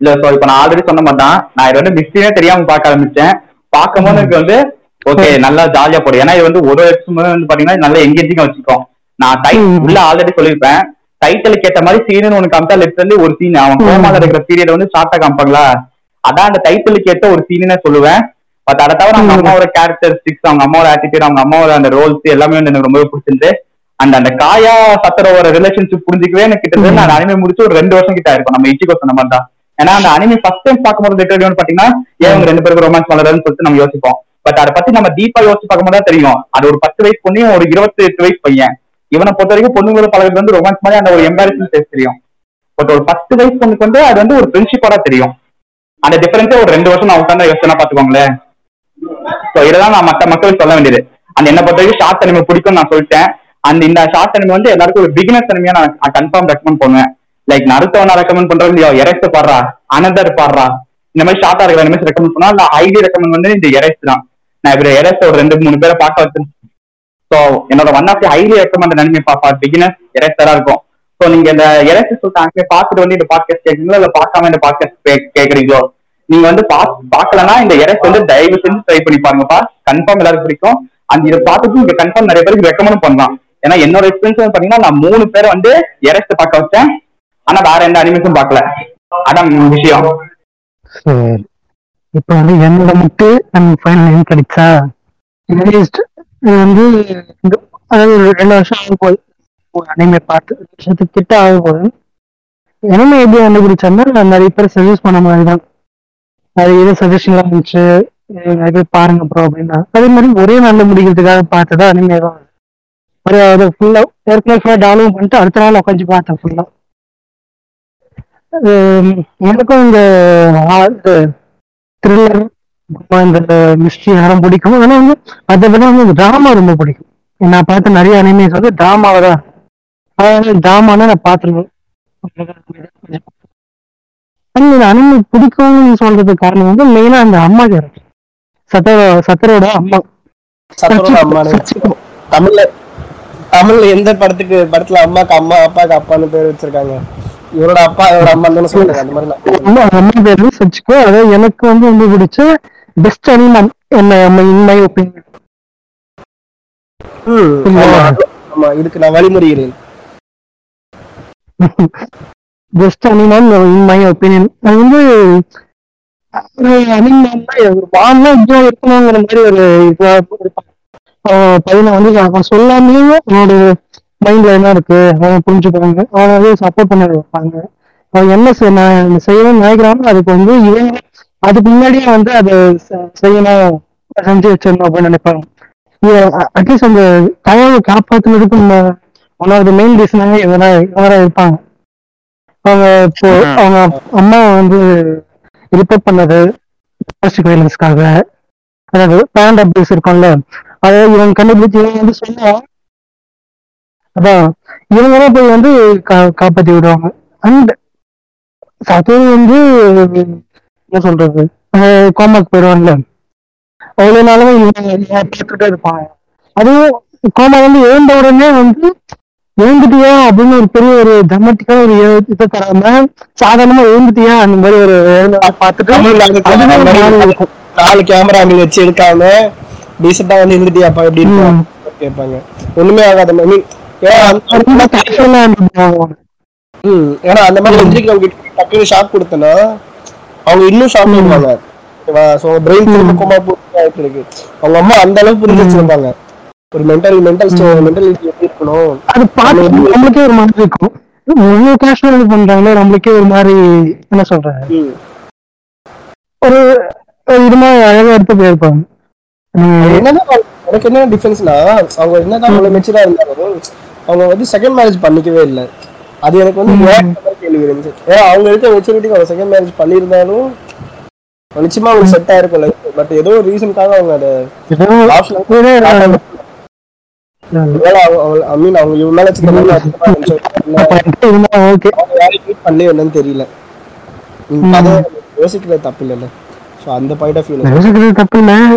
இல்ல சோ இப்ப நான் ஆல்ரெடி சொன்ன மாதிரி தான் நான் இது வந்து மிஸ்டேனே தெரியாம பார்க்க ஆரம்பிச்சேன். பார்க்கும்போது எனக்கு வந்து ஓகே நல்லா ஜாலியா போடும் ஏன்னா இது வந்து ஒரு எபிசோட் வந்து பாத்தீங்கன்னா நல்ல எங்கேஜிங்கா வச்சுக்கோம் நான் டை ம். உள்ள ஆல்ரெடி சொல்லியிருப்பேன். டைட்டிலுக்கு ஏத்த மாதிரி சீன் ஒன்று காமிச்சா லிட்டரலி ஒரு சீன் அவன். கோமால இருக்கிற பீரியட் வந்து ஷார்ட்டா காமிப்பாங்களா அதான் அந்த டைட்டிலுக்கு ஏத்த ஒரு சீனே சொல்லுவேன். பட் அதை தவிர அவங்க. அம்மாவோட கேரக்டரிஸ்டிக்ஸ் அவங்க அம்மாவோட ஆட்டிடியூட் அவங்க அம்மாவோட அந்த ரோல்ஸ் எல்லாமே வந்து எனக்கு ரொம்பவே பிடிச்சிருந்து அந்த அந்த காயா சத்தரோட ரிலேஷன்ஷிப் புரிஞ்சுக்கவே எனக்கு கிட்டத்தட்ட நான் அனிமே முடிச்சு ஒரு ரெண்டு வருஷம் கிட்ட இருக்கும் நம்ம இச்சிகோ சொன்ன மாதிரி தான். ஏன்னா அந்த அனிமே ஃபர்ஸ்ட் டைம் பார்க்கும்போது லிட்டரலி பாத்தீங்கன்னா ஏன் ரெண்டு பேருக்கு ரொமான்ஸ் பண்ணுறதுன்னு சொல்லிட்டு நம்ம யோசிப்போம். பட் அதை பத்தி நம்ம டீப்பா யோசிச்சு பார்க்கும்போது தான் தெரியும். அது ஒரு பத்து வயசு பொண்ணையும் ஒரு இருபத்தி எட்டு வயசு பையன். இவனை பொறுத்த வரைக்கும் பொண்ணுங்களோட பழகிறது வந்து ரொமான்ஸ் மாதிரி அந்த ஒரு எம்பாரசிங் ஃபேஸ் தெரியும். பட் ஒரு பத்து வயசு பொண்ணுக்கு வந்து அது வந்து ஒரு ஃப்ரெண்ட்ஷிப்போட தெரியும். அந்த டிஃபரன்ஸே ஒரு ரெண்டு வருஷம் நான் உட்காந்து யோசனை பாத்துக்கோங்களேன் ஸோ இதெல்லாம் நான் மற்ற மக்களுக்கு சொல்ல வேண்டியது. அந்த என்ன பொறுத்த வரைக்கும் ஷார்ட் அனிமே பிடிக்கும் நான் சொல்லிட்டேன். அண்ட் இந்த ஷார்ட் அனிமே வந்து எல்லாருக்கும் ஒரு பிகினர்ஸ் அனிமையா நான் கன்ஃபார்ம் ரெக்கமெண்ட் பண்ணுவேன். லைக் நருத்தோ நான் ரெக்கமெண்ட் பண்றது இல்லையோ எரேஸ் பாடுறா அனதர் பாடுறா. இந்த மாதிரி ஷார்ட்டா இருக்கிற அனிமேஸ் ரெக்கமெண்ட் பண்ணா இல்ல ஹைலி ரெக்கமெண்ட் வந்து இந்த எரெஸ்ட் தான். நான் இப்ப எரேஸ் ஒரு ரெண்டு மூணு பேரை பார்க்க வச்சு ஸோ என்னோட one of the highly recommend anime பாப்பா பிகினர்ஸ் எரேஸரா இருக்கும். ஸோ நீங்க இந்த எரேஸ் சொல்லிட்டு பார்த்துட்டு வந்து இந்த பாட்காஸ்ட் கேட்குறீங்களோ இல்ல பார்க்காம இந்த பாட்காஸ்ட் கேட்குறீங்களோ நீங்க வந்து பாக்கலன்னா இந்த எரேஸ் வந்து தயவு செஞ்சு ட்ரை பண்ணி பாருங்கப்பா. கன்ஃபார்ம் எல்லாருக்கும் பிடிக்கும். அந்த இதை பார்த்துட்டு நீங்க கன்ஃபார்ம் நிறைய பேருக்கு ரெக்கமெண்ட் பண்ணலாம். ஏன்னா என்னோட எக்ஸ்பீரியன்ஸ் பாத்தீங்கன்னா நான் மூணு பேரை வந்து எரேஸ் பார்க்க வச்சேன். ஆனா வேற எந்த அனிமேஷன் பார்க்கல. அதான் விஷயம். சரி. இப்போ வந்து என்னோட முட்டு நம்ம ஃபைனல் எங்க கிடைச்சா அட்லீஸ்ட் இது வந்து அதாவது ஒரு ரெண்டு வருஷம் ஆகும் போது ஒரு அனிமே பார்த்து வருஷத்துக்கு கிட்ட ஆகும் போது என்னமே எப்படி கண்டுபிடிச்சோம்னா நான் நிறைய பேர் சஜஸ்ட் பண்ண மாதிரி தான். அது இது சஜஷன்லாம் இருந்துச்சு நிறைய பேர் பாருங்க ப்ரோ அப்படின்னா. அதே மாதிரி ஒரே நாள்ல முடிக்கிறதுக்காக பார்த்ததா அனிமே தான். ஒரு அது ஃபுல்லா ஏற்கனவே டவுன்லோட் பண்ணிட்டு அடுத்த நாள் உட்காந்து பார்த்தேன் ஃபுல்லா எனக்கும் இந்த த்ரில்லர் இந்த மிஸ்ட்ரி நேரம் பிடிக்கும். ஆனா வந்து அதை விட வந்து இந்த டிராமா ரொம்ப பிடிக்கும். நான் பார்த்த நிறைய அனிமேஸ் வந்து டிராமாவை தான். அதாவது டிராமானா நான் பார்த்துருவேன் இந்த அனிமே பிடிக்கும்னு சொல்றதுக்கு காரணம் வந்து மெயினா அந்த அம்மா கேரக்டர் சத்தரோ சத்தரோட அம்மா. தமிழ்ல தமிழ்ல எந்த படத்துக்கு படத்துல அம்மாக்கு அம்மா அப்பாக்கு அப்பான்னு பேர் வச்சிருக்காங்க. இவரோட அப்பா இவரோட அம்மா சொல்றாங்க அந்த மாதிரி அம்மா பேர்ல சச்சிக்கோ அதாவது எனக்கு வந்து ரொம்ப பிடிச்ச பெஸ்ட் அனிமன் என்ன இன் மை ஒப்பீனியன் ஆமா, இதுக்கு நான் வழிமுறைகிறேன். Best anime in my opinion அது வந்து அனிமன் ஒரு வான்னா இப்படி இருக்கணுங்கிற மாதிரி ஒரு பையனை வந்து அவன் சொல்லாமலே அவனோட மைண்ட்ல என்ன இருக்கு? அவன் புரிஞ்சுப்பாங்க. அவனை வந்து சப்போர்ட் பண்ண வைப்பாங்க. அவன் என்ன நான் செய்யணும்னு நினைக்கிறானோ அதுக்கு வந்து இவன் அதுக்கு முன்னாடியே வந்து அதை செய்யணும் செஞ்சு வச்சிடணும் அப்படின்னு நினைப்பாங்க. அட்லீஸ்ட் அந்த கனவை காப்பாத்துனதுக்கு ஒன் ஆஃப் த மெயின் ரீசனாக இவனா இவரா இருப்பாங்க. அவங்க இப்போ. அவங்க அம்மா வந்து ரிப்போர்ட் பண்ணது பிளாஸ்டிக் வயலன்ஸ்க்காக அதாவது பேண்ட் அபியூஸ் இருக்கும்ல அதை இவங்க கண்டுபிடிச்சு இவங்க வந்து சொன்னா அதான் இவங்க போய் வந்து கா- காப்பாத்தி விடுவாங்க. அண்ட் அது வந்து என்ன சொல்றது கோமாக்கு போயிடுவாங்கல்ல அவ்வளவு நாளும் இவங்க பார்த்துட்டே இருப்பாங்க அதுவும் கோமா வந்து எழுந்த உடனே வந்து எழுந்துட்டியா அப்படின்னு ஒரு பெரிய ஒரு dramatic-ஆ ஒரு இதை தராம சாதாரணமா எழுந்துட்டியா அந்த மாதிரி ஒரு பார்த்துட்டு நாலு கேமரா வச்சு எடுக்காம டீசெண்டா வந்து இருந்துட்டியாப்பா. இருக்கும் கேட்பாங்க. ஒண்ணுமே ஆகாத மாதிரி ஏன்னா அந்த- ரொம்ப casual-ஆ இருந்துப்பாங்க. ம், ஏன்னா அந்த மாதிரி எந்திரிக்கிறவங்க டக்குனு ஷாக் கொடுத்தனா அவங்க இன்னும் ஷாக் பண்ணுவாங்க பிரெயின் திரும்ப கோமா இருக்கு அவங்க அம்மா அந்த அளவுக்கு புரிஞ்சு வச்சிருந்தாங்க. ஒரு மென்டல் மென்டல் மென்டலிட்டி எப்படி இருக்கணும்? அது பார்த்து நம்மளுக்கே ஒரு மாதிரி இருக்கும். முழு கேஷுவல் பண்றாங்களே நம்மளுக்கே ஒரு மாதிரி என்ன சொல்றேன் ம். ஒரு இது மாதிரி அழகா எடுத்து போயிருப்பாங்க. எனக்கு என்ன டிஃபரன்ஸ்னா அவங்க என்னதான் அவ்வளவு மெச்சூரா இருந்தாலும் அவங்க வந்து செகண்ட் மேரேஜ் பண்ணிக்கவே இல்லை. அது எனக்கு வந்து கேள்வி இருந்துச்சு. ஏன்னா அவங்க இருக்க மெச்சூரிட்டிக்கு அவங்க செகண்ட் மேரேஜ் பண்ணியிருந்தாலும் நிச்சயமா அவங்களுக்கு செட் ஆயிருக்கும் லைஃப் பட் ஏதோ ஒரு ரீசனுக்காக அவங்க அதை ஒரு ஒருவேளை அவங்க- அவங்க- அவங்க இவங்க மேல அவங்க மீட் பண்ணலையோ என்னன்னு தெரியல. யோசிக்கிறது தப்பு இல்லைல்ல. ஸோ அந்த பாயிண்ட் ஆஃப் யோசிக்கிறது தப்பு இல்ல.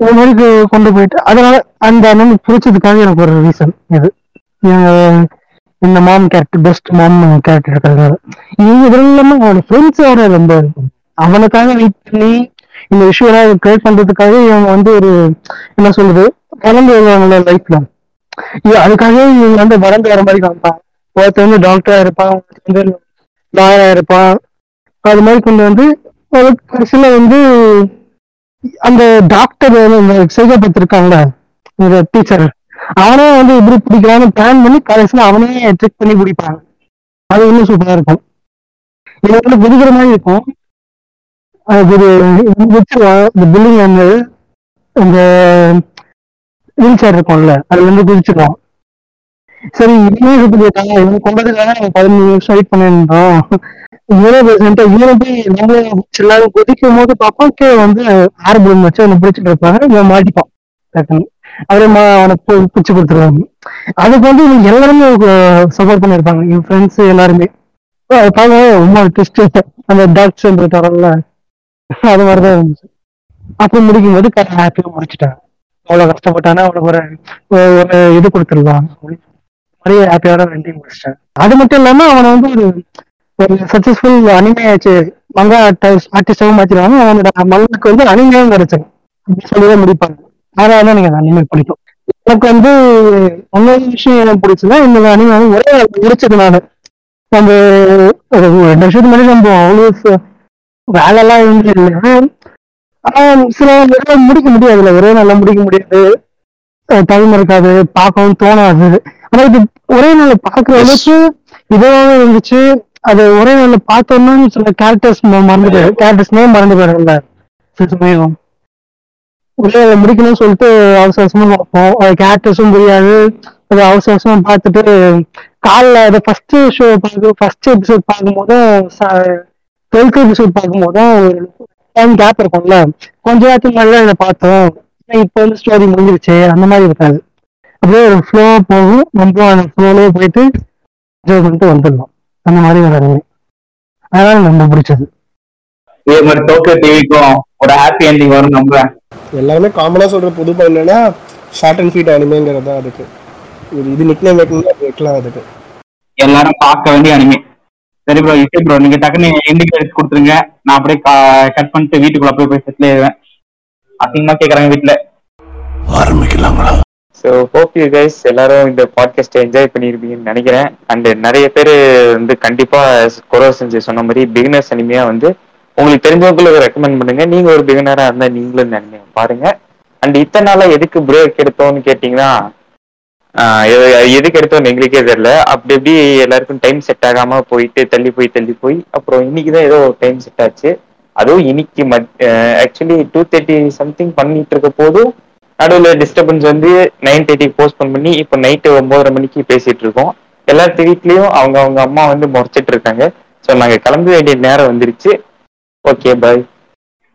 இந்த மாதிரி கொண்டு போயிட்டு அதனால அந்த அண்ணன் பிடிச்சதுக்காக எனக்கு ஒரு ரீசன் இது. இந்த mom character best mom character இருக்கிறதுனால. இவங்க இல்லாம அவனோட ஃப்ரெண்ட்ஸ் வேற ரொம்ப இருக்கும். அவனுக்காக வெயிட் பண்ணி இந்த விஷயம் கிரியேட் பண்றதுக்காக இவங்க வந்து ஒரு என்ன சொல்றது வளர்ந்து வருவாங்கள லைஃப்ல அதுக்காகவே இவங்க வந்து வளர்ந்து வர மாதிரி காமிப்பான். ஒருத்தர் வந்து டாக்டரா இருப்பான் ஒருத்தர் வந்து லாயரா இருப்பான். அது மாதிரி கொண்டு வந்து கடைசியில வந்து அந்த டாக்டர் இந்த சைகோபத் இந்த டீச்சர் அவனே வந்து எப்படி பிடிக்கலான்னு பிளான் பண்ணி கடைசியில அவனே ட்ரிக் பண்ணி பிடிப்பாங்க. அது இன்னும் சூப்பரா இருக்கும். இது வந்து புதுக்கிற மாதிரி இருக்கும். அது ஒரு இந்த பில்டிங் வந்து இந்த வீல் சேர் இருக்கும்ல அதுல இருந்து குதிச்சிருவான். சரி இவனே சுத்தி கொண்டதுக்காக நம்ம பதினஞ்சு நிமிஷம் வெயிட் பண்ணிருந்தோம் நம்ம எல்லாரும் கொதிக்கும் போது பார்ப்போம் வந்து ஆறு பலூன் வச்சு அவனை பிடிச்சிட்டு இருப்பாங்க. இவன் மாட்டிப்பான் டக்குன்னு. அவரே மா அவனை பிடிச்சி பிடிச்சு கொடுத்துருவாங்க. அதுக்கு வந்து இவங்க எல்லாருமே சப்போர்ட் பண்ணிருப்பாங்க என் ஃப்ரெண்ட்ஸ் எல்லாருமே. பாருங்க ரொம்ப ட்விஸ்ட் அந்த டாக்ஸ் அது மாதிரிதான் இருந்துச்சு. அப்ப முடிக்கும் போது ஹாப்பியா முடிச்சுட்டாங்க. அவ்வளவு கஷ்டப்பட்டானா அவனுக்கு ஒரு ஒரு இது கொடுத்துருவான் நிறைய ஹாப்பியோட ரெண்டையும் முடிச்சிட்டாங்க. அது மட்டும் இல்லாம அவனை வந்து ஒரு ஒரு சக்சஸ்ஃபுல் அனிமே ஆச்சு. மங்கா ஆர்டிஸ்டாவும் மாத்திருவாங்க அவனோட மகனுக்கு வந்து அனிமையும் கிடைச்சிடும் அப்படி சொல்லிதான் முடிப்பாங்க அதனால தான் எனக்கு அந்த அனிமே பிடிக்கும். எனக்கு வந்து இன்னொரு விஷயம் எனக்கு பிடிச்சதுன்னா இந்த அனிமே வந்து ஒரே நாள் முடிச்சதுனால நம்ம ஒரு ரெண்டு வருஷத்துக்கு முன்னாடி நம்ம அவ்வளோ வேலைலாம் இருந்து இல்லை. ஆனா சில இதெல்லாம் முடிக்க முடியாதுல்ல. ஒரே நாள்ல முடிக்க முடியாது. டைம் இருக்காது. பார்க்கவும் தோணாது. ஆனா இது ஒரே நாள்ல பாக்குற அளவுக்கு இருந்துச்சு. அது ஒரே நாள்ல பார்த்தோம்னா சில கேரக்டர்ஸ் மறந்து கேரக்டர்ஸ் நேம் மறந்து போயிடும்ல. சில சமயம் ஒரே நாள்ல முடிக்கணும்னு சொல்லிட்டு அவசர அவசரமா பார்ப்போம். அது கேரக்டர்ஸும் புரியாது. அது அவசர அவசரமா பார்த்துட்டு காலைல அது ஃபர்ஸ்ட் ஷோ பார்க்க ஃபர்ஸ்ட் எபிசோட் பார்க்கும்போதும் டுவெல்த் எபிசோட் பார்க்கும்போதும் ஒரு டைம் கேப் இருக்கும்ல. கொஞ்ச நேரத்துக்கு முன்னாடி தான் இதை பார்த்தோம். இப்ப வந்து ஸ்டோரி முடிஞ்சிருச்சு. அந்த மாதிரி இருக்காது. அப்படியே ஒரு ஃப்ளோ போகும். நம்ம அந்த ஃப்ளோலயே போயிட்டு என்ஜாய் பண்ணிட்டு வந்துடலாம். அந்த மாதிரி ஒரு அருமை அதனால ரொம்ப பிடிச்சது. இதே மாதிரி டோக்கியோ டிவிக்கும் ஒரு ஹாப்பி எண்டிங் வரும் நம்புறேன் எல்லாருமே காமனா சொல்ற புது என்னன்னா ஷார்ட் அண்ட் ஃபீட் அனிமேங்கிறது தான் அதுக்கு. இது இது வைக்கணும் அது வைக்கலாம் அதுக்கு. எல்லாரும் பார்க்க வேண்டிய அனிமே சரி ப்ரோ இசை ப்ரோ நீங்க டக்குன்னு எண்டிங் கிரெடிட்ஸ் கொடுத்துருங்க. நான் அப்படியே கட் பண்ணிட்டு வீட்டுக்குள்ள போய் போய் செட்டில் ஆயிடுவேன். அசிங்கமா கேக்குறாங்க வீட்டுல ஆரம்பிக்கலாங்களா ஸோ ஹோப் யூ கைஸ் எல்லாரும் இந்த பாட்காஸ்ட்டை என்ஜாய் பண்ணியிருப்பீங்கன்னு நினைக்கிறேன். அண்ட் நிறைய பேர் வந்து கண்டிப்பாக குரோ செஞ்சு சொன்ன மாதிரி பிகினர்ஸ் அனிமையாக வந்து உங்களுக்கு தெரிஞ்சவங்களுக்கு ரெக்கமெண்ட் பண்ணுங்க. நீங்கள் ஒரு பிகினராக இருந்தால் நீங்களும் நினைங்க பாருங்கள் பாருங்க. அண்ட் இத்தனை நாளாக எதுக்கு பிரேக் எடுத்தோம்னு கேட்டிங்கன்னா எதுக்கு எடுத்தோம்னு எங்களுக்கே தெரியல. அப்படி எப்படி எல்லாருக்கும் டைம் செட் ஆகாமல் போயிட்டு தள்ளி போய் தள்ளி போய் அப்புறம் இன்னைக்கு தான் ஏதோ டைம் செட் ஆச்சு. அதுவும் இன்னைக்கு மத் ஆக்சுவலி டூ தேர்ட்டி சம்திங் பண்ணிட்டு இருக்க போதும் நடுவில் டிஸ்டர்பன்ஸ் வந்து நைன் தேர்ட்டிக்கு போஸ்ட்போன் பண்ணி இப்போ நைட்டு ஒன்பதரை மணிக்கு பேசிட்டு இருக்கோம். எல்லாத்து வீட்லேயும் அவங்க அவங்க அம்மா வந்து முறைச்சிட்டு இருக்காங்க. ஸோ நாங்கள் கிளம்ப வேண்டிய நேரம் வந்துருச்சு. ஓகே பாய்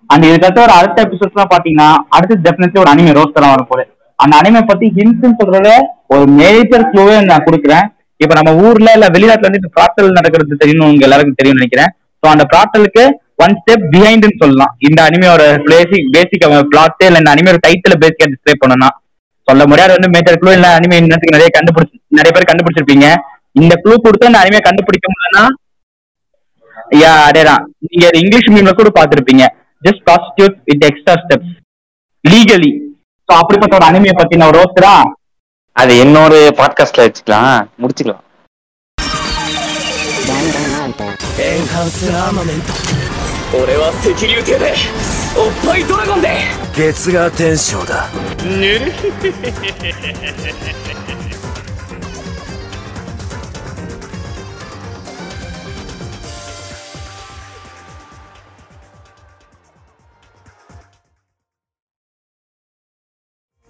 அண்ட் இதுக்கடுத்து ஒரு அடுத்த எபிசோட்ஸ்லாம் பார்த்தீங்கன்னா அடுத்து டெஃபினெட்லி ஒரு அனிமே ரோஸ்டர் வர போகுது. அந்த அனிமே பத்தி ஹிண்ட்ஸ்னு சொல்றத ஒரு மேஜர் க்ளூவே நான் கொடுக்குறேன். இப்போ நம்ம ஊர்ல இல்ல வெளிநாட்டுல வந்து பிராட்டல் நடக்கிறது தெரியும் உங்க எல்லாருக்கும் தெரியும் நினைக்கிறேன். ஸோ அந்த பிராட்டலுக்கு ஒன் ஸ்டெப் பிஹைண்ட்னு சொல்லலாம். இந்த அனிமையோட பேசிக் பேசிக் பிளாட்டே இல்ல இந்த அனிமையோட டைட்டில் பேசிக்கா டிஸ்பிளே பண்ணணும்னா சொல்ல முடியாது. வந்து மேஜர் க்ளூ இல்ல அனிமே இன்னத்துக்கு நிறைய கண்டுபிடிச்சு நிறைய பேர் கண்டுபிடிச்சிருப்பீங்க. இந்த க்ளூ கொடுத்து அந்த அனிமே கண்டுபிடிக்க முடியலன்னா யா அதேதான். நீங்க இங்கிலீஷ் மீம்ல கூட பார்த்திருப்பீங்க. Just constitute with extra steps legally so அப்படிப்பட்ட ஒரு அனிமையை பத்தின ஒரு ரோஸ்டரா அது இன்னொரு பாட்காஸ்ட்ல வச்சுக்கலாம். முடிச்சுக்கலாம். 俺は赤竜艇でおっぱいドラゴンで。月が天章だ。ぬる